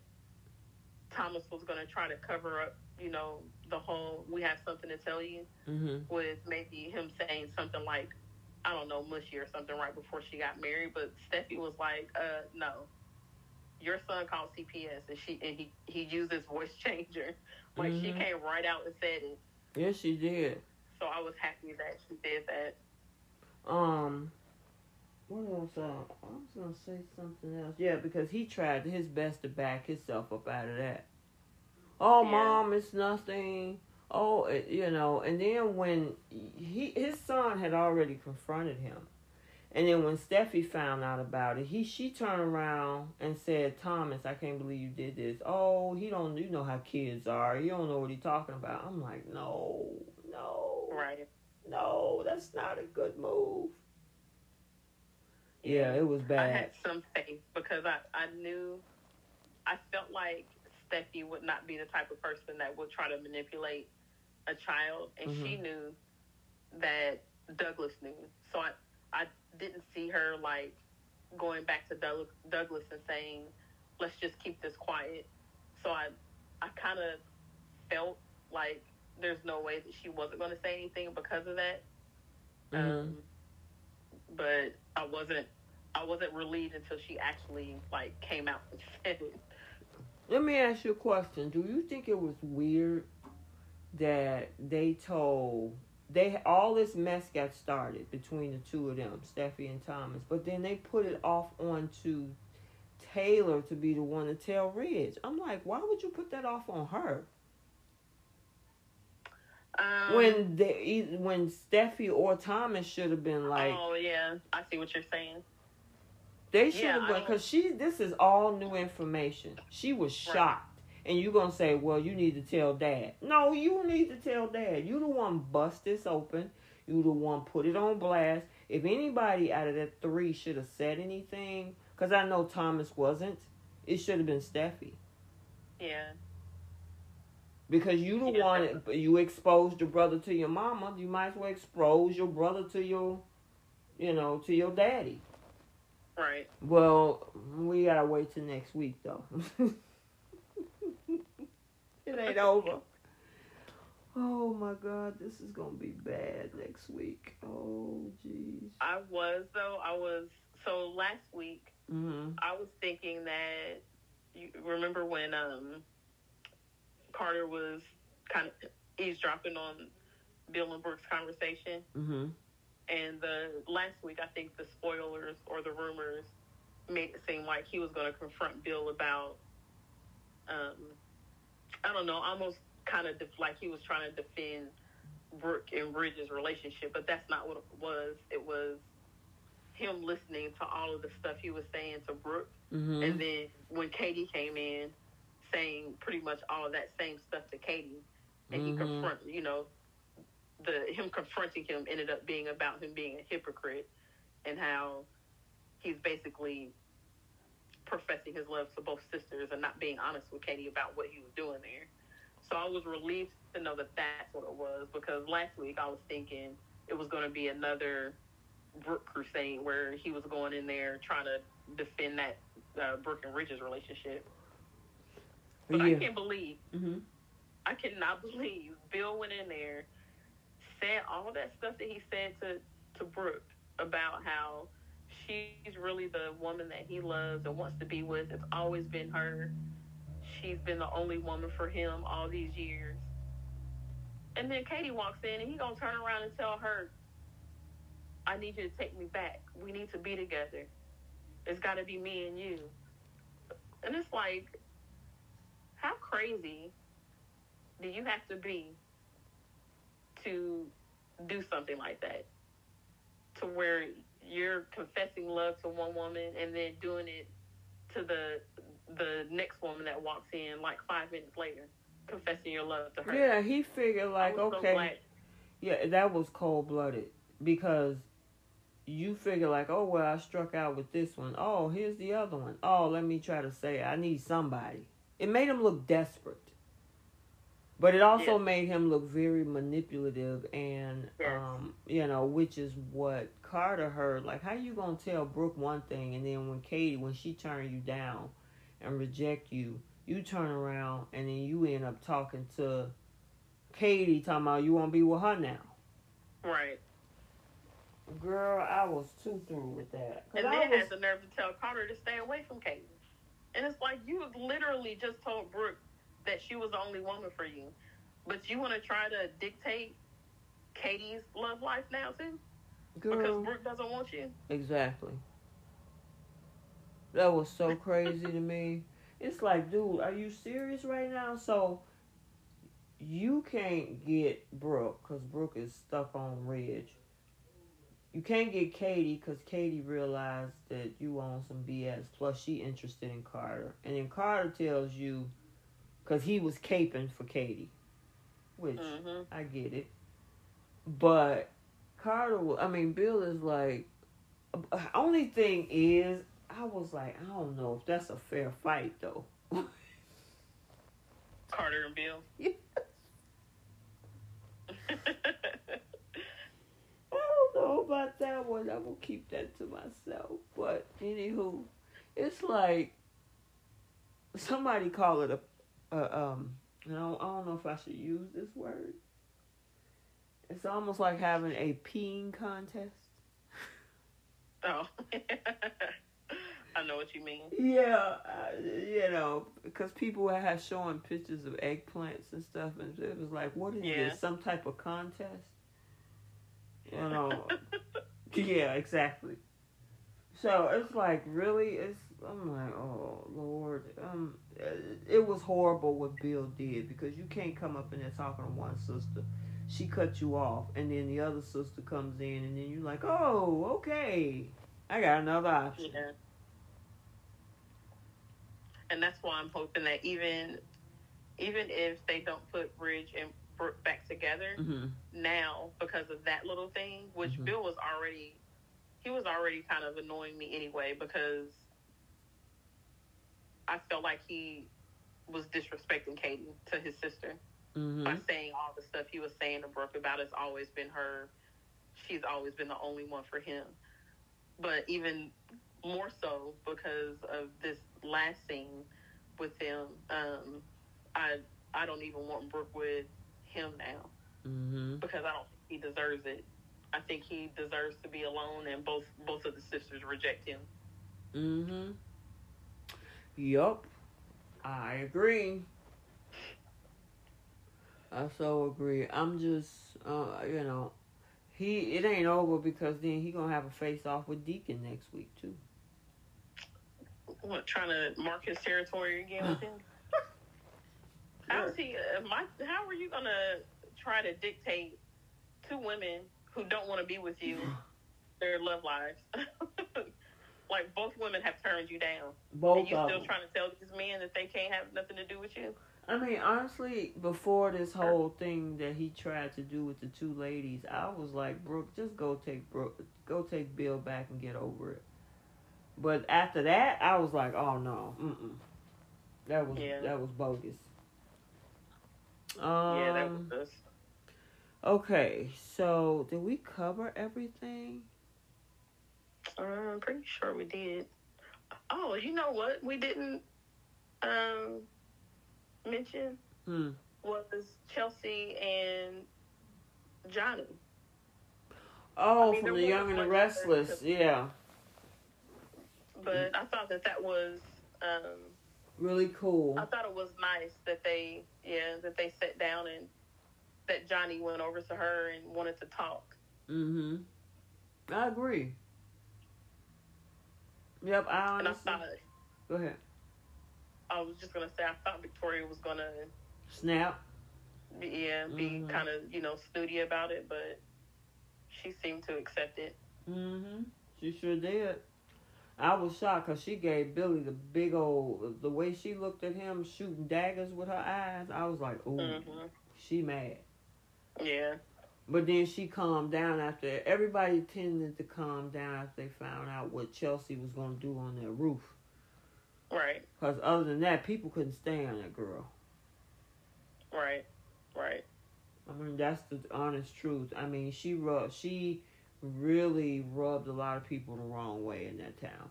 Thomas was going to try to cover up, you know, the whole "we have something to tell you" mm-hmm. with maybe him saying something like, "I don't know, mushy" or something right before she got married. But Steffy was like, "Uh, no." Your son called CPS, and she and he he used his voice changer. Like mm-hmm. she came right out and said it. Yes, she did. So I was happy that she did that. Um, what else? Uh, I was gonna say something else. Yeah, because he tried his best to back himself up out of that. Oh, yeah. mom, it's nothing. Oh, it, you know. And then when he his son had already confronted him, and then when Steffy found out about it, he she turned around and said, "Thomas, I can't believe you did this. Oh, he don't you know how kids are. You don't know what he's talking about." I'm like, no, no, right, no, that's not a good move. Yeah, it was bad. I had some faith because I, I knew, I felt like Steffy would not be the type of person that would try to manipulate a child, and mm-hmm. she knew that Douglas knew. So I, I didn't see her like going back to Doug, Douglas and saying, "Let's just keep this quiet." So I, I kind of felt like there's no way that she wasn't going to say anything because of that. Mm-hmm. Um, but I wasn't I wasn't relieved until she actually like came out and said it. Let me ask you a question. Do you think it was weird that they told they all this mess got started between the two of them, Steffy and Thomas, but then they put it off onto Taylor to be the one to tell Ridge. I'm like, why would you put that off on her? Um, when they when Steffy or Thomas should have been like, oh yeah, I see what you're saying. They should have yeah, because she. This is all new information. She was shocked, and you're gonna say, "Well, you need to tell Dad." No, you need to tell Dad. You the one bust this open. You the one put it on blast. If anybody out of that three should have said anything, because I know Thomas wasn't, it should have been Steffy. Yeah. Because you the yeah. one you exposed your brother to your mama, you might as well expose your brother to your, you know, to your daddy. Right. Well, we gotta wait till next week though. it ain't over. Oh my god, this is gonna be bad next week. Oh jeez. I was though. I was so last week. Mm-hmm. I was thinking that you remember when um Carter was kind of eavesdropping on Bill and Brooke's conversation. Mm-hmm. And the last week, I think the spoilers or the rumors made it seem like he was going to confront Bill about, um, I don't know, almost kind of def- like he was trying to defend Brooke and Ridge's relationship, but that's not what it was. It was him listening to all of the stuff he was saying to Brooke, mm-hmm. and then when Katie came in, saying pretty much all of that same stuff to Katie, and mm-hmm. he confront, you know, the him confronting him ended up being about him being a hypocrite and how he's basically professing his love to both sisters and not being honest with Katie about what he was doing there. So I was relieved to know that that's what it was because last week I was thinking it was going to be another Brooke crusade where he was going in there trying to defend that uh, Brooke and Ridge's relationship. But yeah. I can't believe, mm-hmm. I cannot believe Bill went in there said all that stuff that he said to to Brooke about how she's really the woman that he loves and wants to be with. It's always been her. She's been the only woman for him all these years. And then Katie walks in and he gonna turn around and tell her, I need you to take me back. We need to be together. It's gotta be me and you. And it's like, how crazy do you have to be to do something like that. to where you're confessing love to one woman and then doing it to the the next woman that walks in like five minutes later, confessing your love to her. Yeah, he figured like okay, so yeah, that was cold blooded because you figure like, oh well, I struck out with this one. Oh, here's the other one. Oh, let me try to say I need somebody. It made him look desperate. But it also made him look very manipulative and yes. um, you know, which is what Carter heard. Like how you gonna tell Brooke one thing and then when Katie when she turned you down and reject you, you turn around and then you end up talking to Katie talking about you wanna be with her now. Right. Girl, I was too through with that. And then was... has the nerve to tell Carter to stay away from Katie. And it's like you literally just told Brooke that she was the only woman for you. But you want to try to dictate Katie's love life now too? Girl, because Brooke doesn't want you? Exactly. That was so crazy to me. It's like, dude, are you serious right now? So you can't get Brooke because Brooke is stuck on Ridge. You can't get Katie because Katie realized that you own some BS. Plus, she interested in Carter, and then Carter tells you because he was caping for Katie, which mm-hmm. I get it. But Carter, I mean, Bill is like. Uh, only thing is, I was like, I don't know if that's a fair fight though. Carter and Bill. Yeah. I don't know about that one. I'm gonna keep that to myself. But anywho, it's like somebody call it a uh, um, I don't, I don't know if I should use this word. It's almost like having a peeing contest. Oh, I know what you mean. Yeah, uh, you know, because people have showing pictures of eggplants and stuff, and it was like, what is yeah. this? Some type of contest? You know? yeah, exactly. So it's like really, it's I'm like, oh Lord, um, it was horrible what Bill did because you can't come up in there talking to one sister, she cut you off, and then the other sister comes in, and then you're like, oh, okay, I got another option. Yeah. And that's why I'm hoping that even, even if they don't put Bridge and Brooke back together mm-hmm. now because of that little thing, which mm-hmm. Bill was already, he was already kind of annoying me anyway because I felt like he was disrespecting Katie to his sister mm-hmm. by saying all the stuff he was saying to Brooke about it's always been her. She's always been the only one for him. But even more so because of this last scene with him, um, I I don't even want Brooke with him now mm-hmm. because I don't think he deserves it. I think he deserves to be alone, and both both of the sisters reject him. Mhm. Yup. I agree. I so agree. I'm just, uh, you know, he it ain't over because then he gonna have a face off with Deacon next week too. What trying to mark his territory again with him? How's he? Uh, my, how are you gonna try to dictate two women who don't want to be with you their love lives? like both women have turned you down. Both and you still trying to tell these men that they can't have nothing to do with you. I mean, honestly, before this whole thing that he tried to do with the two ladies, I was like, Brooke, just go take Brooke, go take Bill back and get over it. But after that, I was like, oh no, mm that was yeah. that was bogus. Um, yeah, that was us. Okay, so did we cover everything? I'm pretty sure we did. Oh, you know what? We didn't um, mention hmm. was Chelsea and Johnny. Oh, I mean, from the Young and the Restless, yeah. But I thought that that was um, really cool. I thought it was nice that they, yeah, that they sat down and that Johnny went over to her and wanted to talk. Mhm. I agree. Yep, I honestly. And I thought, Go ahead. I was just gonna say I thought Victoria was gonna snap. Be, yeah, be mm-hmm. kind of you know snooty about it, but she seemed to accept it. Mm-hmm. She sure did. I was shocked because she gave Billy the big old, the way she looked at him shooting daggers with her eyes. I was like, oh, mm-hmm. she mad. Yeah. But then she calmed down after. Everybody tended to calm down after they found out what Chelsea was going to do on that roof. Right. Because other than that, people couldn't stand that girl. Right. Right. I mean, that's the honest truth. I mean, she rubbed, she really rubbed a lot of people the wrong way in that town.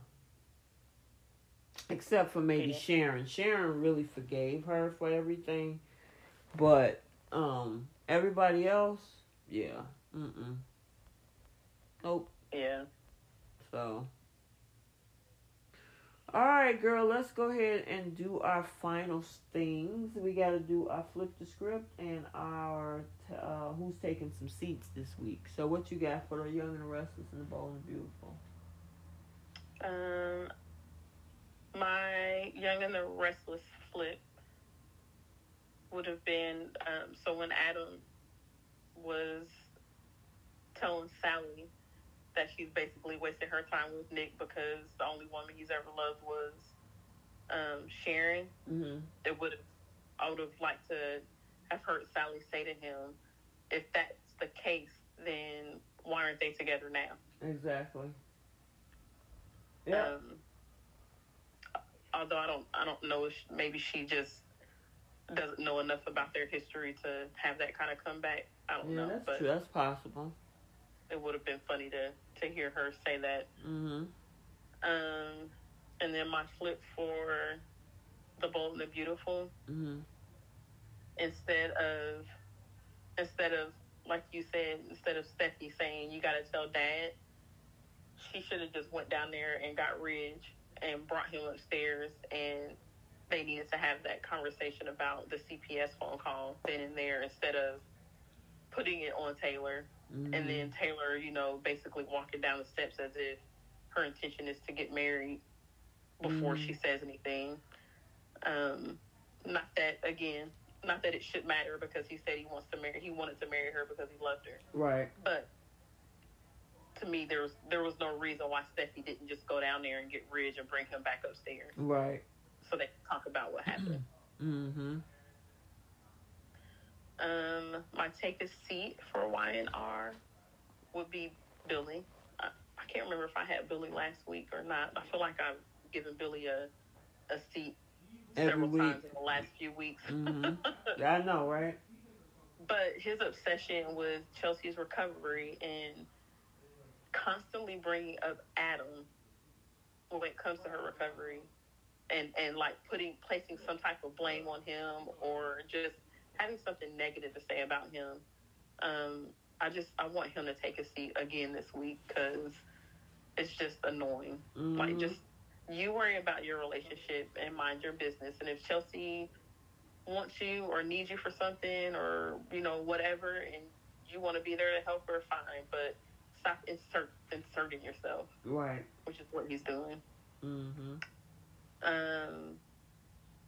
Except for maybe yeah. Sharon. Sharon really forgave her for everything, but um, everybody else, yeah, mm nope. Yeah. So all right, girl, let's go ahead and do our final things. We got to do our flip the script and our uh, who's taking some seats this week. So, what you got for the young and the restless and the bold and beautiful? Um, my young and the restless flip would have been um, so when Adam was telling Sally that she's basically wasted her time with Nick because the only woman he's ever loved was um, Sharon. Mm-hmm. It would have, I would have liked to have heard Sally say to him, if that's the case, then why aren't they together now? Exactly. Yeah. Um, although I don't, I don't know if maybe she just doesn't know enough about their history to have that kind of comeback. I don't yeah, know. That's but true. That's possible. It would have been funny to to hear her say that. Mm-hmm. Um, and then my flip for the bold and the beautiful. Mm-hmm. Instead of instead of like you said, instead of Steffy saying you got to tell Dad, she should have just went down there and got Ridge and brought him upstairs and they needed to have that conversation about the CPS phone call then and there instead of putting it on Taylor Mm-hmm. And then Taylor, you know, basically walking down the steps as if her intention is to get married before mm-hmm. she says anything. Um, not that again, not that it should matter because he said he wants to marry. He wanted to marry her because he loved her. Right. But to me, there was there was no reason why Steffy didn't just go down there and get Ridge and bring him back upstairs. Right. So they can talk about what happened. Mm-hmm. Um, my take a seat for Y&R would be Billy. I, I can't remember if I had Billy last week or not. I feel like I've given Billy a a seat Every several week. times in the last few weeks. Mm-hmm. I know, right? But his obsession with Chelsea's recovery and constantly bringing up Adam when it comes to her recovery and and like putting placing some type of blame on him or just having something negative to say about him. Um, I just I want him to take a seat again this week because it's just annoying. Mm-hmm. Like just you worry about your relationship and mind your business. And if Chelsea wants you or needs you for something or you know whatever, and you want to be there to help her, fine. But stop insert inserting yourself. Right. Which is what he's doing. Mm-hmm. Um,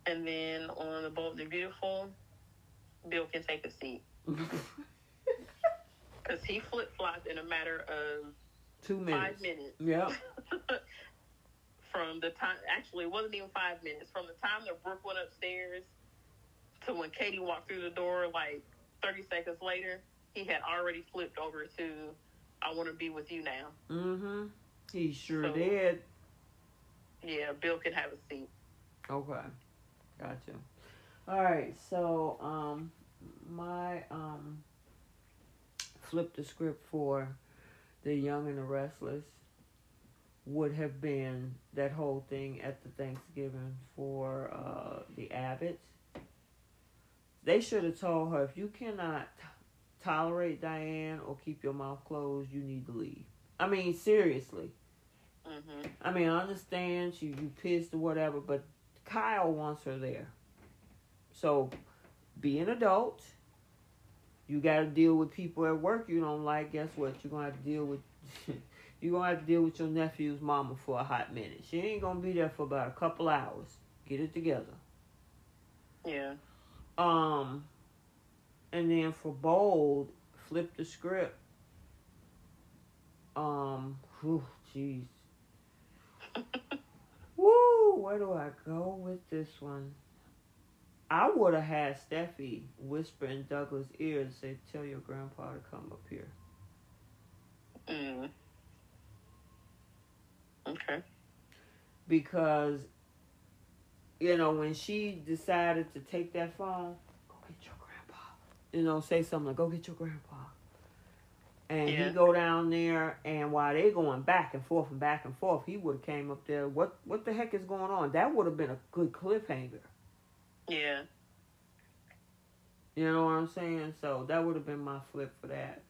and then on the Bold and Beautiful, Bill can take a seat. Because he flip flopped in a matter of two minutes. Five minutes. Yeah. From the time, actually, it wasn't even five minutes. From the time that Brooke went upstairs to when Katie walked through the door, like 30 seconds later, he had already flipped over to, I want to be with you now. Mm-hmm. He sure so, did. Yeah, Bill can have a seat. Okay. Gotcha. All right, so um, my um, flip the script for the Young and the Restless would have been that whole thing at the Thanksgiving for uh, the Abbotts. They should have told her if you cannot tolerate Diane or keep your mouth closed, you need to leave. I mean, seriously. Mm-hmm. I mean, I understand she you pissed or whatever, but Kyle wants her there. So be an adult. You got to deal with people at work you don't like. Guess what? You're going to have to deal with. you're to have to deal with your nephew's mama for a hot minute. She ain't going to be there for about a couple hours. Get it together. Yeah. Um, and then for bold, flip the script. Um, whew, jeez. Woo, where do I go with this one? I would have had Steffy whisper in Douglas' ear and say, "Tell your grandpa to come up here." Mm. Okay. Because, you know, when she decided to take that phone, go get your grandpa. You know, say something like, "Go get your grandpa." And yeah. he go down there, and while they going back and forth and back and forth, he would have came up there. What what the heck is going on? That would have been a good cliffhanger. Yeah. You know what I'm saying? So that would have been my flip for that.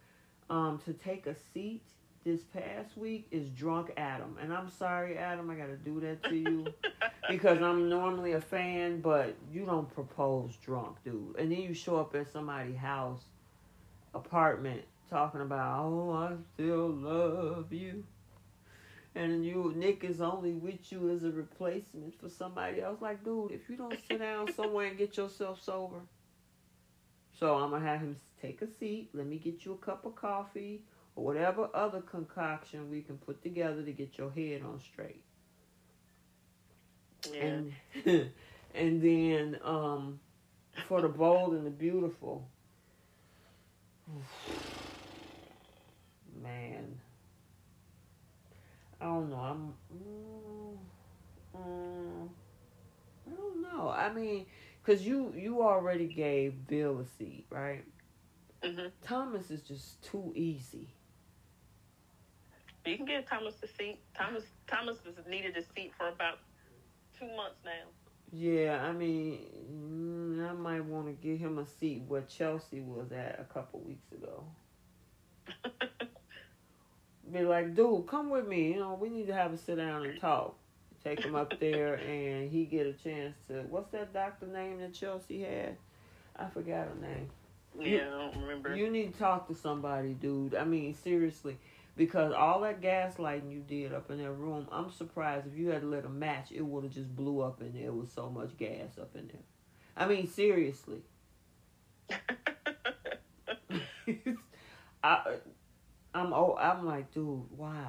Um, to take a seat this past week is drunk Adam, and I'm sorry, Adam, I got to do that to you because I'm normally a fan, but you don't propose drunk, dude. And then you show up at somebody's house, apartment, talking about, oh, I still love you. And you, Nick is only with you as a replacement for somebody else. Like, dude, if you don't sit down somewhere and get yourself sober. So I'm gonna have him take a seat. Let me get you a cup of coffee or whatever other concoction we can put together to get your head on straight. Yeah. And and then um, for the bold and the beautiful. man. I don't know. I'm. Mm, mm, I don't know. I mean, cause you you already gave Bill a seat, right? Mm-hmm. Thomas is just too easy. You can give Thomas a seat. Thomas Thomas has needed a seat for about two months now. Yeah, I mean, mm, I might want to give him a seat where Chelsea was at a couple weeks ago. be like, dude, come with me. You know, we need to have a sit down and talk. Take him up there, and he get a chance to. What's that doctor name that Chelsea had? I forgot her name. Yeah, you, I don't remember. You need to talk to somebody, dude. I mean, seriously, because all that gaslighting you did up in that room, I'm surprised if you had let a match, it would have just blew up in there with so much gas up in there. I mean, seriously. I I'm oh I'm like, dude, why?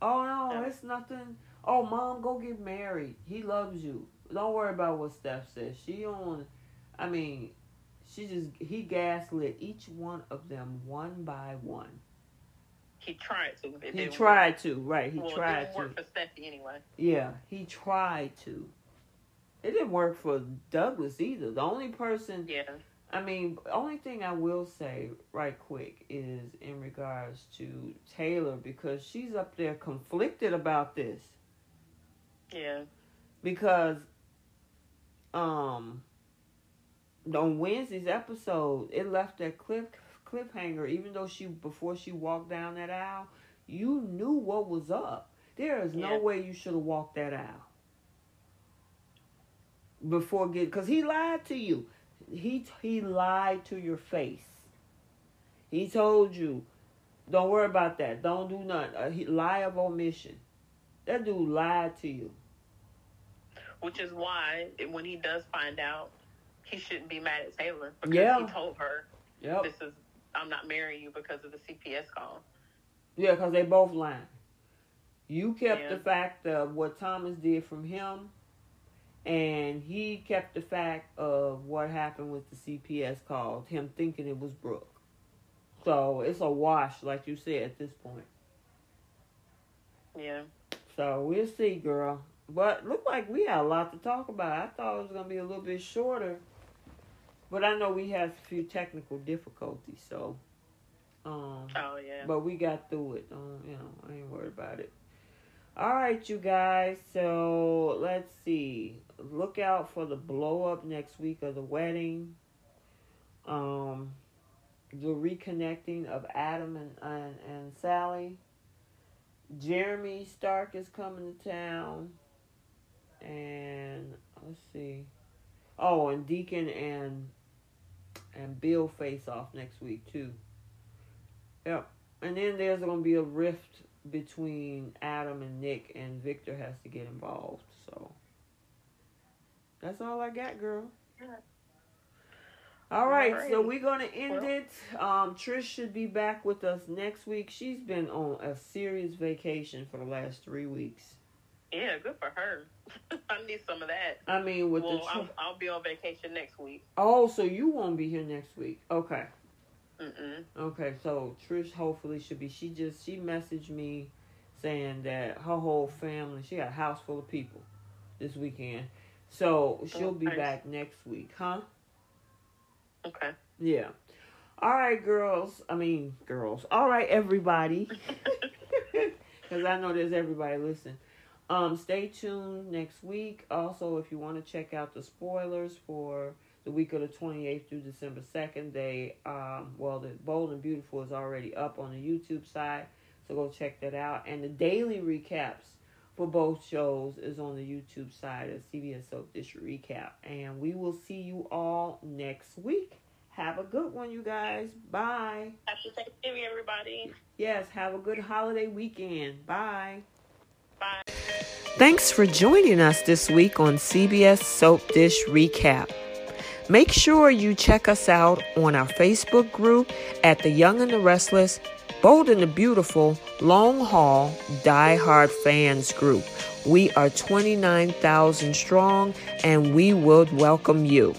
Oh no, it's nothing. Oh mom, go get married. He loves you. Don't worry about what Steph says. She on I mean, she just he gaslit each one of them one by one. He tried to. He tried work. to, right? He well, tried it didn't to. Work for anyway. Yeah, he tried to. It didn't work for Douglas either. The only person yeah. I mean, only thing I will say right quick is in regards to Taylor because she's up there conflicted about this. Yeah. Because um on Wednesday's episode, it left that cliff cliffhanger even though she before she walked down that aisle, you knew what was up. There is no yeah. way you should have walked that aisle. Before get cuz he lied to you he he lied to your face. He told you, don't worry about that. Don't do nothing. Uh, he, lie of omission. That dude lied to you. Which is why when he does find out, he shouldn't be mad at Taylor because yeah. he told her, yep. "This is I'm not marrying you because of the CPS call." Yeah, because they both lying. You kept yeah. the fact of what Thomas did from him and he kept the fact of what happened with the CPS call, him thinking it was Brooke. So it's a wash, like you said, at this point. Yeah. So we'll see, girl. But look like we had a lot to talk about. I thought it was gonna be a little bit shorter, but I know we had a few technical difficulties. So. Um, oh yeah. But we got through it. Um, you know, I ain't worried about it. All right, you guys. So let's see. Look out for the blow up next week of the wedding. Um, the reconnecting of Adam and, and, and Sally. Jeremy Stark is coming to town. And let's see. Oh, and Deacon and and Bill face off next week too. Yep. And then there's gonna be a rift between Adam and Nick, and Victor has to get involved. So that's all I got, girl. All right, All right. so we're gonna end well. it. Um, Trish should be back with us next week. She's been on a serious vacation for the last three weeks. Yeah, good for her. I need some of that. I mean, with well, the I'll, I'll, be on vacation next week. Oh, so you won't be here next week? Okay. Mm-mm. Okay, so Trish hopefully should be. She just she messaged me saying that her whole family, she got a house full of people this weekend, so she'll be back next week, huh? Okay. Yeah. All right, girls. I mean, girls. All right, everybody. Because I know there's everybody listening. Um, stay tuned next week. Also, if you want to check out the spoilers for the week of the 28th through December 2nd, they, um, well, the Bold and Beautiful is already up on the YouTube side. So go check that out. And the daily recaps for both shows is on the YouTube side of CBS Soap Dish Recap. And we will see you all next week. Have a good one, you guys. Bye. Happy Thanksgiving, everybody. Yes, have a good holiday weekend. Bye. Bye. Thanks for joining us this week on CBS Soap Dish Recap. Make sure you check us out on our Facebook group at The Young and the Restless Bold and the Beautiful Long Haul Die Hard Fans Group. We are 29,000 strong and we would welcome you.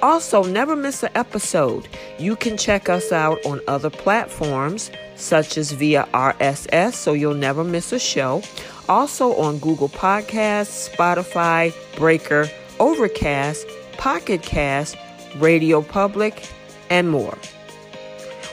Also, never miss an episode. You can check us out on other platforms such as via RSS so you'll never miss a show. Also on Google Podcasts, Spotify, Breaker, Overcast, Pocket Cast, Radio Public, and more.